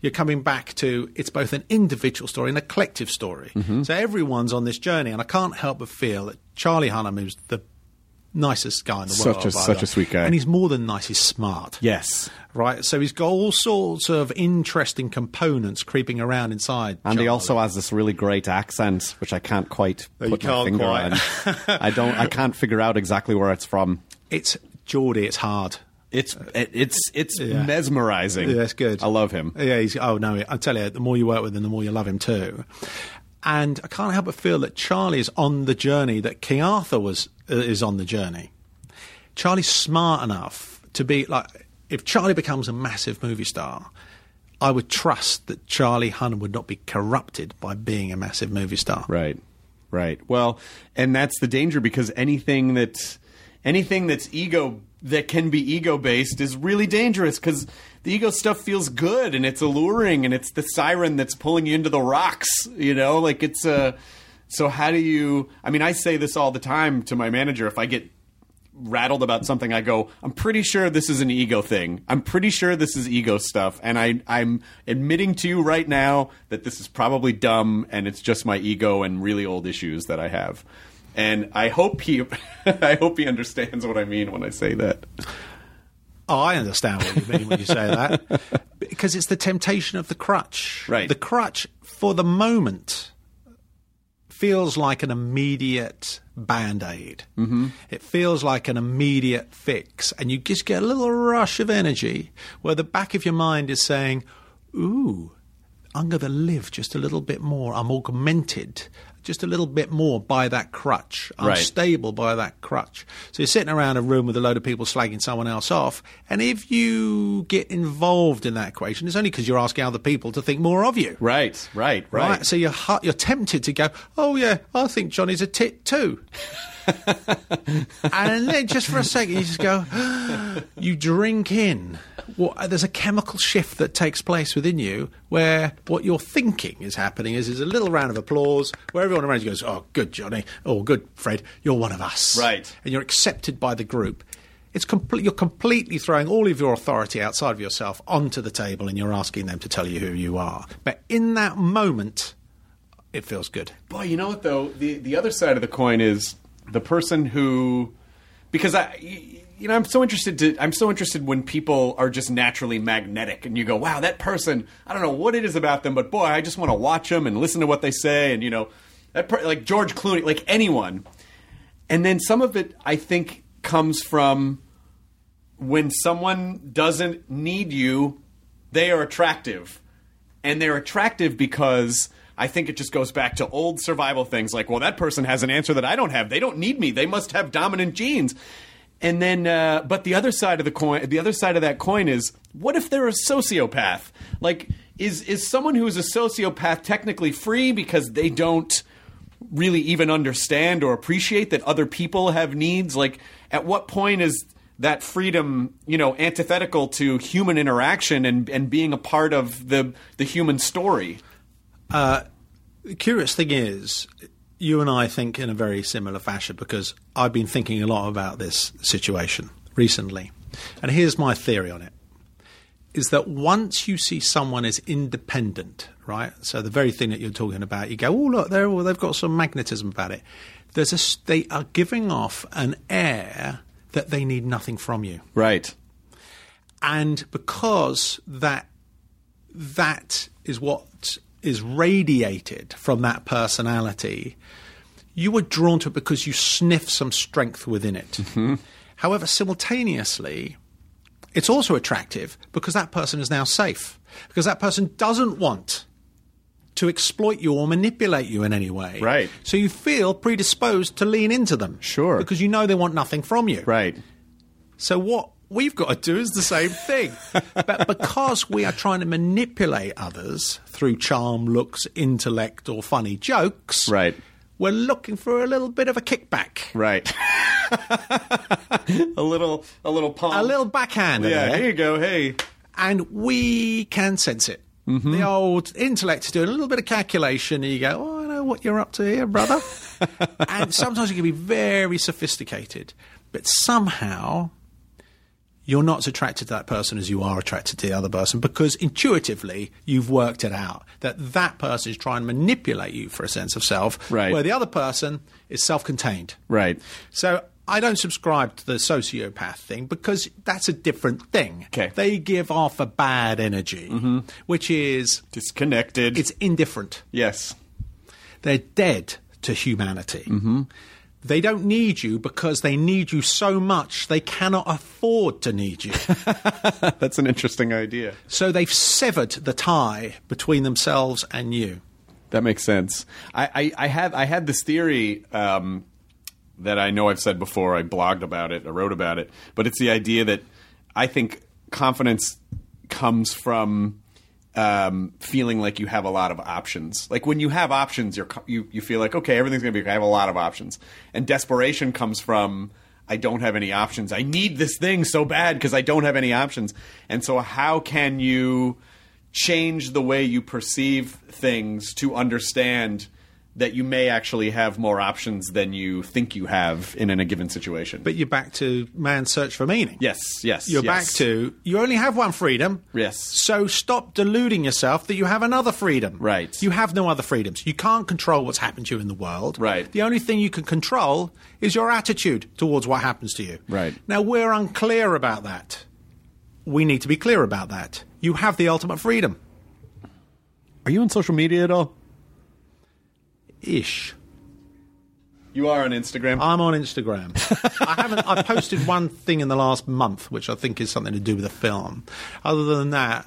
you're coming back to it's both an individual story and a collective story. Mm-hmm. So everyone's on this journey, and I can't help but feel that Charlie Hunnam is the nicest guy in the Such world. a- such a sweet guy. and he's more than nice. He's smart. Yes. Right, so he's got all sorts of interesting components creeping around inside. And he also has this really great accent, which I can't quite you put my finger quite. on. I don't. I can't figure out exactly where it's from. it's Geordie. It's hard. It's it's it's Yeah. mesmerizing. Yeah, that's good. I love him. Yeah, he's. Oh no, I tell you, the more you work with him, the more you love him too. And I can't help but feel that Charlie is on the journey that King Arthur was uh, is on the journey. Charlie's smart enough to be like, if Charlie becomes a massive movie star, I would trust that Charlie Hunnam would not be corrupted by being a massive movie star. Right. Right. Well, and that's the danger because anything that anything that's ego that can be ego based is really dangerous because the ego stuff feels good and it's alluring and it's the siren that's pulling you into the rocks. You know, like it's a. So how do you? I mean, I say this all the time to my manager. If I get rattled about something, I go, I'm pretty sure this is an ego thing. I'm pretty sure this is ego stuff. And I, I'm admitting to you right now that this is probably dumb and it's just my ego and really old issues that I have. And I hope he, I hope he understands what I mean when I say that. Oh, I understand what you mean when you say that. Because it's the temptation of the crutch. Right. The crutch, for the moment, feels like an immediate band aid. Mm-hmm. It feels like an immediate fix. And you just get a little rush of energy where the back of your mind is saying, Ooh, I'm going to live just a little bit more. I'm augmented just a little bit more by that crutch. I'm Right. stable by that crutch. So you're sitting around a room with a load of people slagging someone else off, and if you get involved in that equation, it's only because you're asking other people to think more of you. Right, right, right. Right. So you're you're tempted to go, oh yeah, I think Johnny's a tit too. and then just for a second, you just go, you drink in. What, there's a chemical shift that takes place within you where what you're thinking is happening is, is a little round of applause where everyone around you goes, oh, good, Johnny. Oh, good, Fred. You're one of us. Right. And you're accepted by the group. It's complete. You're completely throwing all of your authority outside of yourself onto the table, and you're asking them to tell you who you are. But in that moment, it feels good. Boy, you know what though? The the other side of the coin is the person who because I you know, I'm so interested to I'm so interested when people are just naturally magnetic and you go, "Wow, that person, I don't know what it is about them, but boy, I just want to watch them and listen to what they say and you know, that per- like George Clooney, like anyone." And then some of it I think comes from when someone doesn't need you, they are attractive. And they're attractive because I think it just goes back to old survival things like, well, that person has an answer that I don't have. They don't need me. They must have dominant genes. And then, uh, but the other side of the coin, the other side of that coin is, what if they're a sociopath? Like, is is someone who is a sociopath technically free because they don't really even understand or appreciate that other people have needs? Like, at what point is that freedom, you know, antithetical to human interaction and, and being a part of the the human story? The curious thing is, you and I think in a very similar fashion because I've been thinking a lot about this situation recently. And here's my theory on it is that once you see someone as independent, right? So the very thing that you're talking about, you go, oh look, they're, well, they've got some magnetism about it. There's a, they are giving off an air that they need nothing from you Right. and because that that is what is radiated from that personality, you were drawn to it because you sniff some strength within it. Mm-hmm. However, simultaneously, it's also attractive because that person is now safe because that person doesn't want to exploit you or manipulate you in any way. Right. So you feel predisposed to lean into them. Sure. Because you know they want nothing from you. Right. So what we've got to do is the same thing. but because we are trying to manipulate others through charm, looks, intellect, or funny jokes, Right. we're looking for a little bit of a kickback. Right. a little a little palm. A little backhand. Yeah, there. here you go. Hey. and we can sense it. Mm-hmm. The old intellect is doing a little bit of calculation, and you go, "Oh, I know what you're up to here, brother." and sometimes you can be very sophisticated, but somehow you're not as attracted to that person as you are attracted to the other person because intuitively you've worked it out that that person is trying to manipulate you for a sense of self, Right. where the other person is self-contained. Right. So I don't subscribe to the sociopath thing because that's a different thing. Okay. They give off a bad energy, mm-hmm. which is Disconnected. it's indifferent. yes. They're dead to humanity. Mm-hmm. They don't need you because they need you so much they cannot afford to need you. That's an interesting idea. so they've severed the tie between themselves and you. That makes sense. I, I, I have I had this theory um, that I know I've said before. I blogged about it. I wrote about it. But it's the idea that I think confidence comes from um, feeling like you have a lot of options. Like when you have options, you're you you feel like okay, everything's gonna be. okay. I have a lot of options, and desperation comes from. I don't have any options. I need this thing so bad because I don't have any options. And so, how can you change the way you perceive things to understand that you may actually have more options than you think you have in, in a given situation. But you're back to man's search for meaning. yes, yes, You're yes. back to you only have one freedom. Yes. So stop deluding yourself that you have another freedom. Right. You have no other freedoms. You can't control what's happened to you in the world. Right. The only thing you can control is your attitude towards what happens to you. Right. Now we're unclear about that. We need to be clear about that. You have the ultimate freedom. Are you on social media at all? Ish. You are on Instagram. I'm on Instagram. I haven't. I posted one thing in the last month, which I think is something to do with the film. Other than that,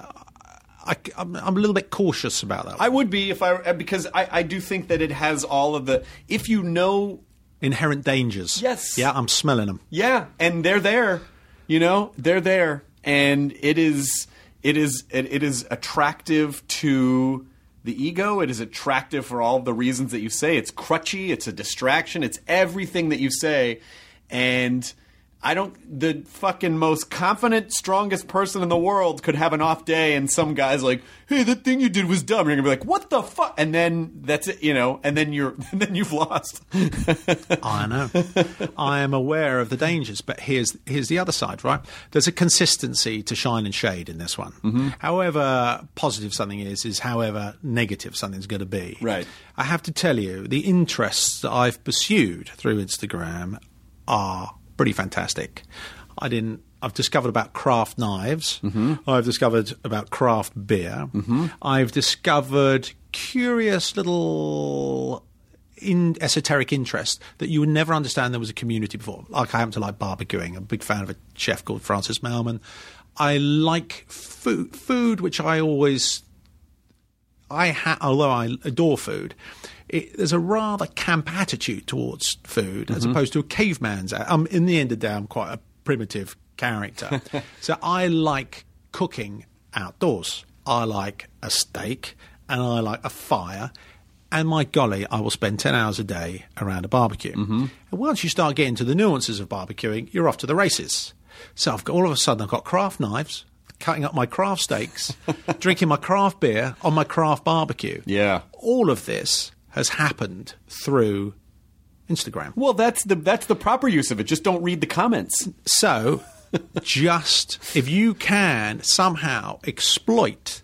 I, am I'm a little bit cautious about that. I would be if I because I, I do think that it has all of the if you know Inherent dangers. Yes. Yeah, I'm smelling them. Yeah, and they're there. You know, they're there, and it is it is it, it is attractive to the ego. It is attractive for all the reasons that you say. It's crutchy. It's a distraction. It's everything that you say, and. I don't. The fucking most confident, strongest person in the world could have an off day, and some guy's like, "Hey, that thing you did was dumb." You're gonna be like, "What the fuck?" And then that's it, you know. And then you're, and then you've lost. I know. I am aware of the dangers, but here's here's the other side, right? There's a consistency to shine and shade in this one. Mm-hmm. However positive something is, is however negative something's going to be. Right. I have to tell you, the interests that I've pursued through Instagram are pretty fantastic. I didn't. I've discovered about craft knives. Mm-hmm. I've discovered about craft beer. Mm-hmm. I've discovered curious little in esoteric interest that you would never understand there was a community before. Like I happen to like barbecuing. I'm a big fan of a chef called Francis Mallmann. I like food, food which I always I ha- although I adore food, it, there's a rather camp attitude towards food as opposed to a caveman's. Um, in the end of the day, I'm quite a primitive character, so I like cooking outdoors. I like a steak and I like a fire. And my golly, I will spend 10 hours a day around a barbecue. And once you start getting to the nuances of barbecuing, you're off to the races. So I've got, all of a sudden, I've got craft knives, cutting up my craft steaks, drinking my craft beer on my craft barbecue. Yeah. All of this has happened through Instagram. Well, that's the that's the proper use of it. Just don't read the comments. So, just if you can somehow exploit,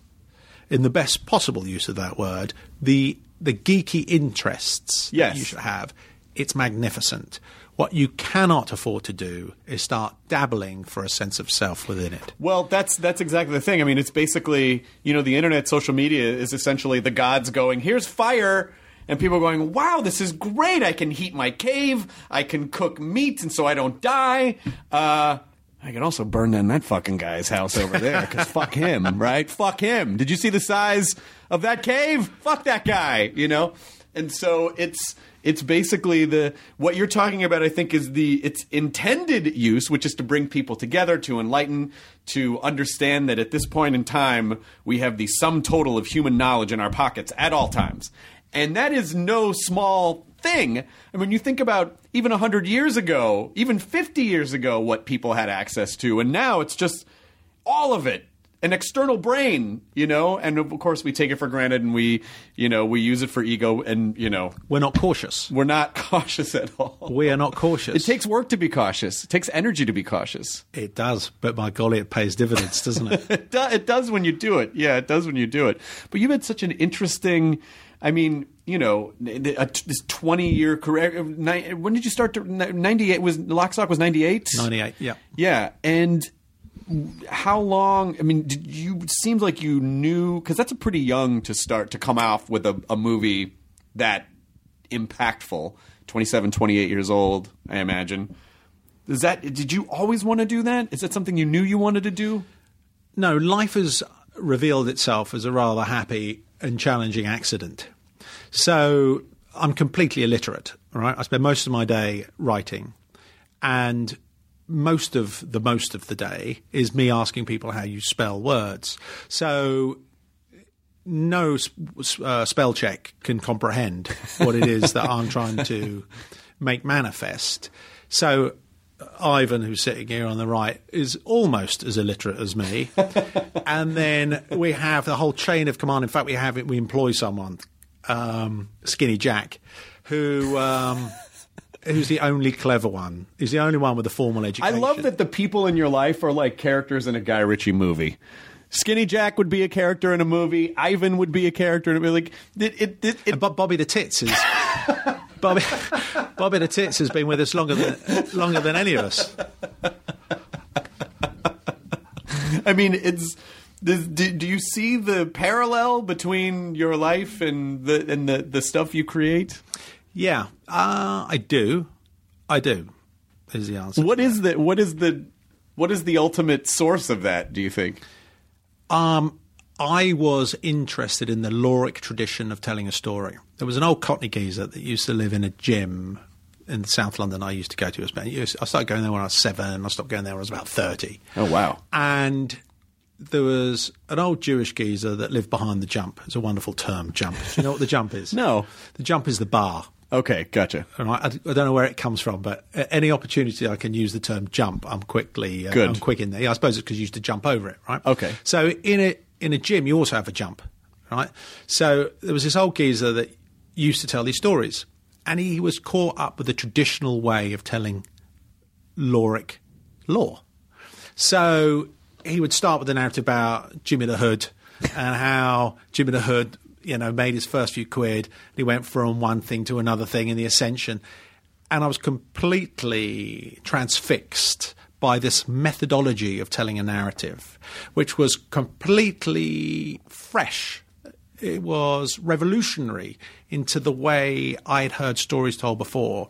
in the best possible use of that word, the the geeky interests Yes. that you should have, it's magnificent. What you cannot afford to do is start dabbling for a sense of self within it. Well, that's that's exactly the thing. I mean, it's basically you know the internet, social media is essentially the gods going, "Here's fire." And people going, wow, this is great. I can heat my cave. I can cook meat, and so I don't die. Uh, I can also burn down that fucking guy's house over there because fuck him, right? Fuck him. Did you see the size of that cave? Fuck that guy, you know? And so it's it's basically the what you're talking about I think is the its intended use which is to bring people together to enlighten to understand that at this point in time we have the sum total of human knowledge in our pockets at all times. And that is no small thing. I mean, you think about even 100 years ago, even 50 years ago, what people had access to, and now it's just all of it. An external brain, you know, and of course we take it for granted and we, you know, we use it for ego and, you know, We're not cautious. we're not cautious at all. We are not cautious. It takes work to be cautious. It takes energy to be cautious. It does, but my golly, it pays dividends, doesn't it? It, do, it does when you do it. Yeah, it does when you do it. But you've had such an interesting. I mean, you know, a, this twenty-year career. Uh, when did you start? To, Ninety-eight was Lock Stock was ninety-eight. 98, yeah. Yeah, and how long? I mean, did you? Seems like you knew because that's a pretty young to start to come off with a, a movie that impactful. 27, 28 years old, I imagine. Is that? Did you always want to do that? Is that something you knew you wanted to do? No, life has revealed itself as a rather happy and challenging accident. So I'm completely illiterate, right? I spend most of my day writing, and most of the most of the day is me asking people how you spell words. So no uh, spell check can comprehend what it is that I'm trying to make manifest. So Ivan, who's sitting here on the right, is almost as illiterate as me. and then we have the whole chain of command. In fact, we have it. We employ someone, um, Skinny Jack, who. Um, Who's the only clever one? He's the only one with a formal education. I love that the people in your life are like characters in a Guy Ritchie movie. Skinny Jack would be a character in a movie. Ivan would be a character in a movie. Like it, it, it, it- Bob, Bobby the Tits is Bobby. Bobby the Tits has been with us longer than longer than any of us. I mean, it's. Does, do, do you see the parallel between your life and the and the, the stuff you create? Yeah, uh, I do. I do. Is the answer. What is the what is the what is the ultimate source of that? Do you think? Um, I was interested in the Loric tradition of telling a story. There was an old Cockney geezer that used to live in a gym in South London I used to go to. I started going there when I was seven. and I stopped going there when I was about 30. Oh, wow. And there was an old Jewish geezer that lived behind the jump. It's a wonderful term, jump. Do you know what the jump is? No. The jump is the bar. Okay, gotcha. And I, I don't know where it comes from, but any opportunity I can use the term jump, I'm quickly uh, Good. I'm quick in there. Yeah, I suppose it's because you used to jump over it, right? Okay. So in a in a gym, you also have a jump, right? So there was this old geezer that used to tell these stories, and he was caught up with the traditional way of telling Loric law. So he would start with a narrative about Jimmy the Hood and how Jimmy the Hood, you know, made his first few quid. He went from one thing to another thing in the ascension. And I was completely transfixed by this methodology of telling a narrative, which was completely fresh. It was revolutionary into the way I'd heard stories told before.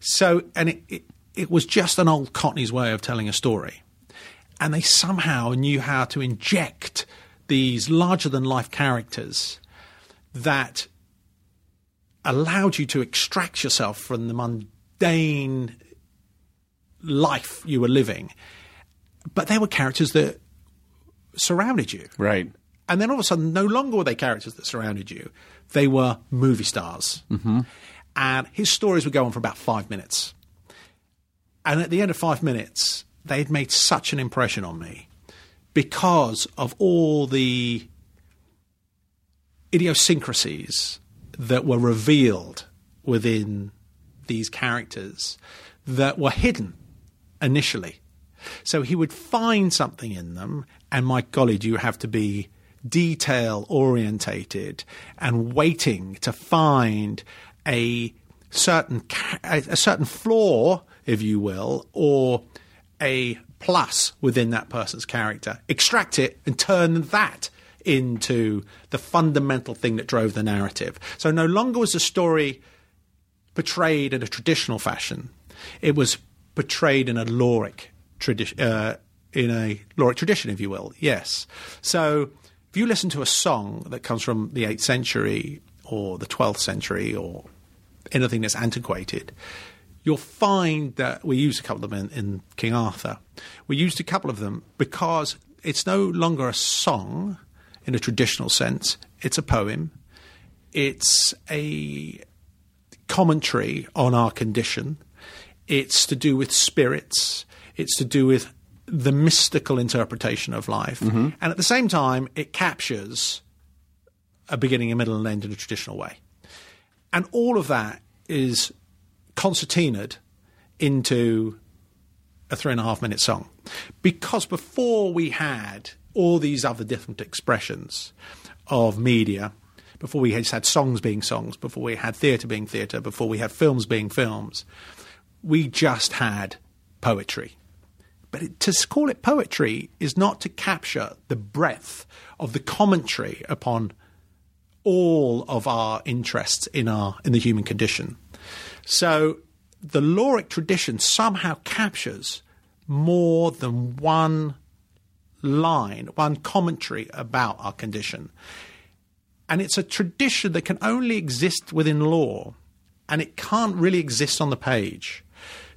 So, and it, it, it was just an old Cockney's way of telling a story and they somehow knew how to inject these larger than life characters that allowed you to extract yourself from the mundane life you were living. But they were characters that surrounded you. Right. And then all of a sudden, no longer were they characters that surrounded you, they were movie stars. Mm-hmm. And his stories would go on for about five minutes. And at the end of five minutes, they'd made such an impression on me because of all the idiosyncrasies that were revealed within these characters that were hidden initially. So he would find something in them, and my golly, do you have to be detail orientated and waiting to find a certain a, certain flaw, if you will, or a plus within that person's character, extract it and turn that into the fundamental thing that drove the narrative. So no longer was the story portrayed in a traditional fashion; it was portrayed in a Loric tradition, uh, in a Loric tradition, if you will. Yes. So if you listen to a song that comes from the eighth century or the twelfth century or anything that's antiquated, you'll find that we used a couple of them in, in King Arthur. We used a couple of them because it's no longer a song in a traditional sense. It's a poem. It's a commentary on our condition. It's to do with spirits. It's to do with the mystical interpretation of life. Mm-hmm. And at the same time, it captures a beginning, a middle, and end in a traditional way. And all of that is concertinaed into a three and a half minute song. Because before we had all these other different expressions of media, before we just had songs being songs, before we had theatre being theatre, before we had films being films, we just had poetry. But it, to call it poetry is not to capture the breadth of the commentary upon all of our interests in our in the human condition. So the Loric tradition somehow captures more than one line, one commentary about our condition. And it's a tradition that can only exist within law, and it can't really exist on the page.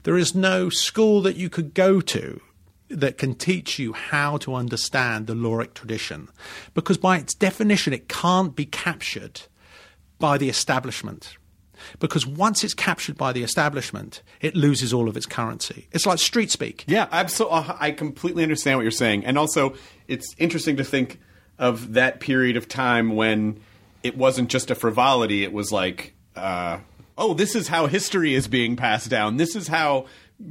There is no school that you could go to that can teach you how to understand the Loric tradition, because by its definition, it can't be captured by the establishment. Because once it's captured by the establishment, it loses all of its currency. It's like street speak. Yeah, absolutely. I completely understand what you're saying, and also it's interesting to think of that period of time when it wasn't just a frivolity; it was like, uh, oh, this is how history is being passed down. This is how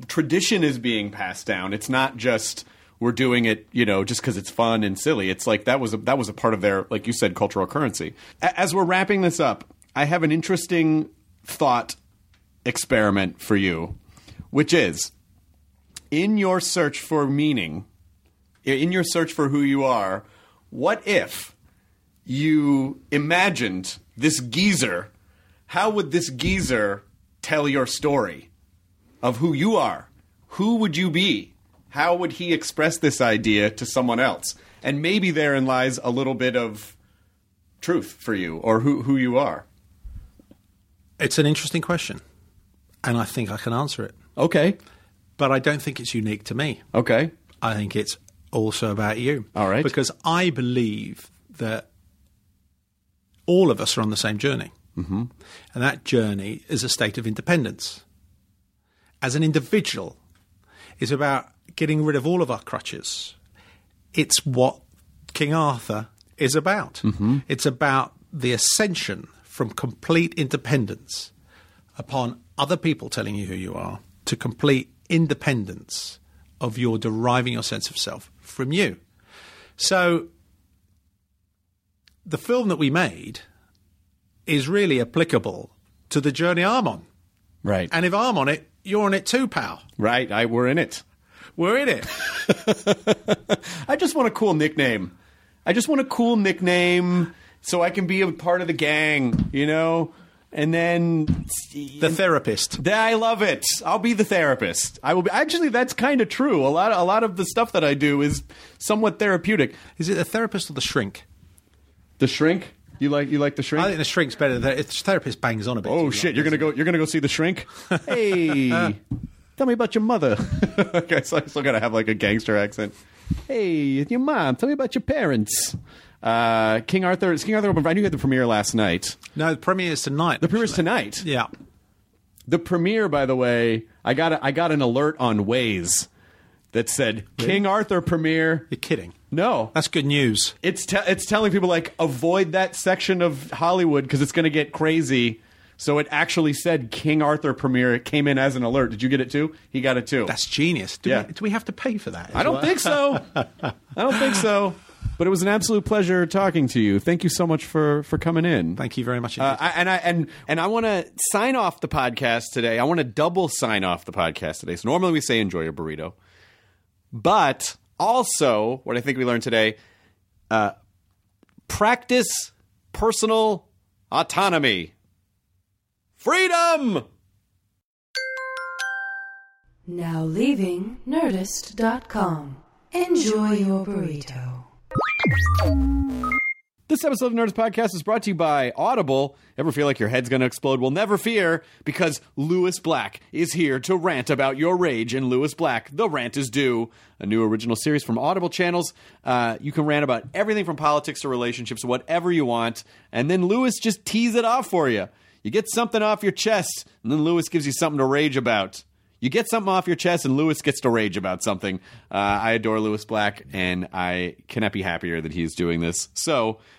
tradition is being passed down. It's not just we're doing it, you know, just because it's fun and silly. It's like that was a, that was a part of their, like you said, cultural currency. A- As we're wrapping this up, I have an interesting thought experiment for you, which is in your search for meaning, in your search for who you are, what if you imagined this geezer? How would this geezer tell your story of who you are? Who would you be? How would he express this idea to someone else? and maybe therein lies a little bit of truth for you or who who you are. It's an interesting question, and I think I can answer it. Okay. But I don't think it's unique to me. Okay. I think it's also about you. All right. Because I believe that all of us are on the same journey. Mm-hmm. And that journey is a state of independence. As an individual, is about getting rid of all of our crutches. It's what King Arthur is about. Mm-hmm. It's about the ascension from complete independence upon other people telling you who you are to complete independence of your deriving your sense of self from you. So the film that we made is really applicable to the journey I'm on. Right. And if I'm on it, you're in it too, pal. right. I we're in it. We're in it. I just want a cool nickname. I just want a cool nickname so I can be a part of the gang, you know? And then the therapist. Th- I love it. I'll be the therapist. I will be actually that's kind of true. A lot of, a lot of the stuff that I do is somewhat therapeutic. Is it the therapist or the shrink? The shrink? You like you like the shrink? I think the shrink's better. The the therapist bangs on a bit. oh shit, long, you're going to go you're to go see the shrink? Hey. tell me about your mother. okay, so I still got to have like a gangster accent. Hey, your mom. Tell me about your parents. Uh, King Arthur. It's King Arthur. I knew you had the premiere last night. No, the premiere's tonight. The premiere's actually. tonight. Yeah. The premiere, by the way, I got a, I got an alert on Waze that said King Arthur premiere. You're kidding. No, That's good news. it's te- it's telling people like avoid that section of Hollywood because it's going to get crazy. So it actually said King Arthur premiere. It came in as an alert. Did you get it too? He got it too. That's genius. Do, Yeah. we, do we have to pay for that? I don't think so. I don't think so. But it was an absolute pleasure talking to you. Thank you so much for for coming in. Thank you very much. Uh. I, and I and and I want to sign off the podcast today. I want to double sign off the podcast today. So normally we say enjoy your burrito, but also what I think we learned today: uh, practice personal autonomy, freedom. Now leaving Nerdist.com. Enjoy your burrito. This episode of Nerdist Podcast is brought to you by Audible. Ever feel like your head's going to explode? Well, never fear, because Lewis Black is here to rant about your rage. And Lewis Black, The Rant is Due, a new original series from Audible channels. Uh, you can rant about everything from politics to relationships, whatever you want. And then Lewis just tees it off for you. You get something off your chest, and then Lewis gives you something to rage about. You get something off your chest, and Lewis gets to rage about something. Uh, I adore Lewis Black, and I cannot be happier that he's doing this. So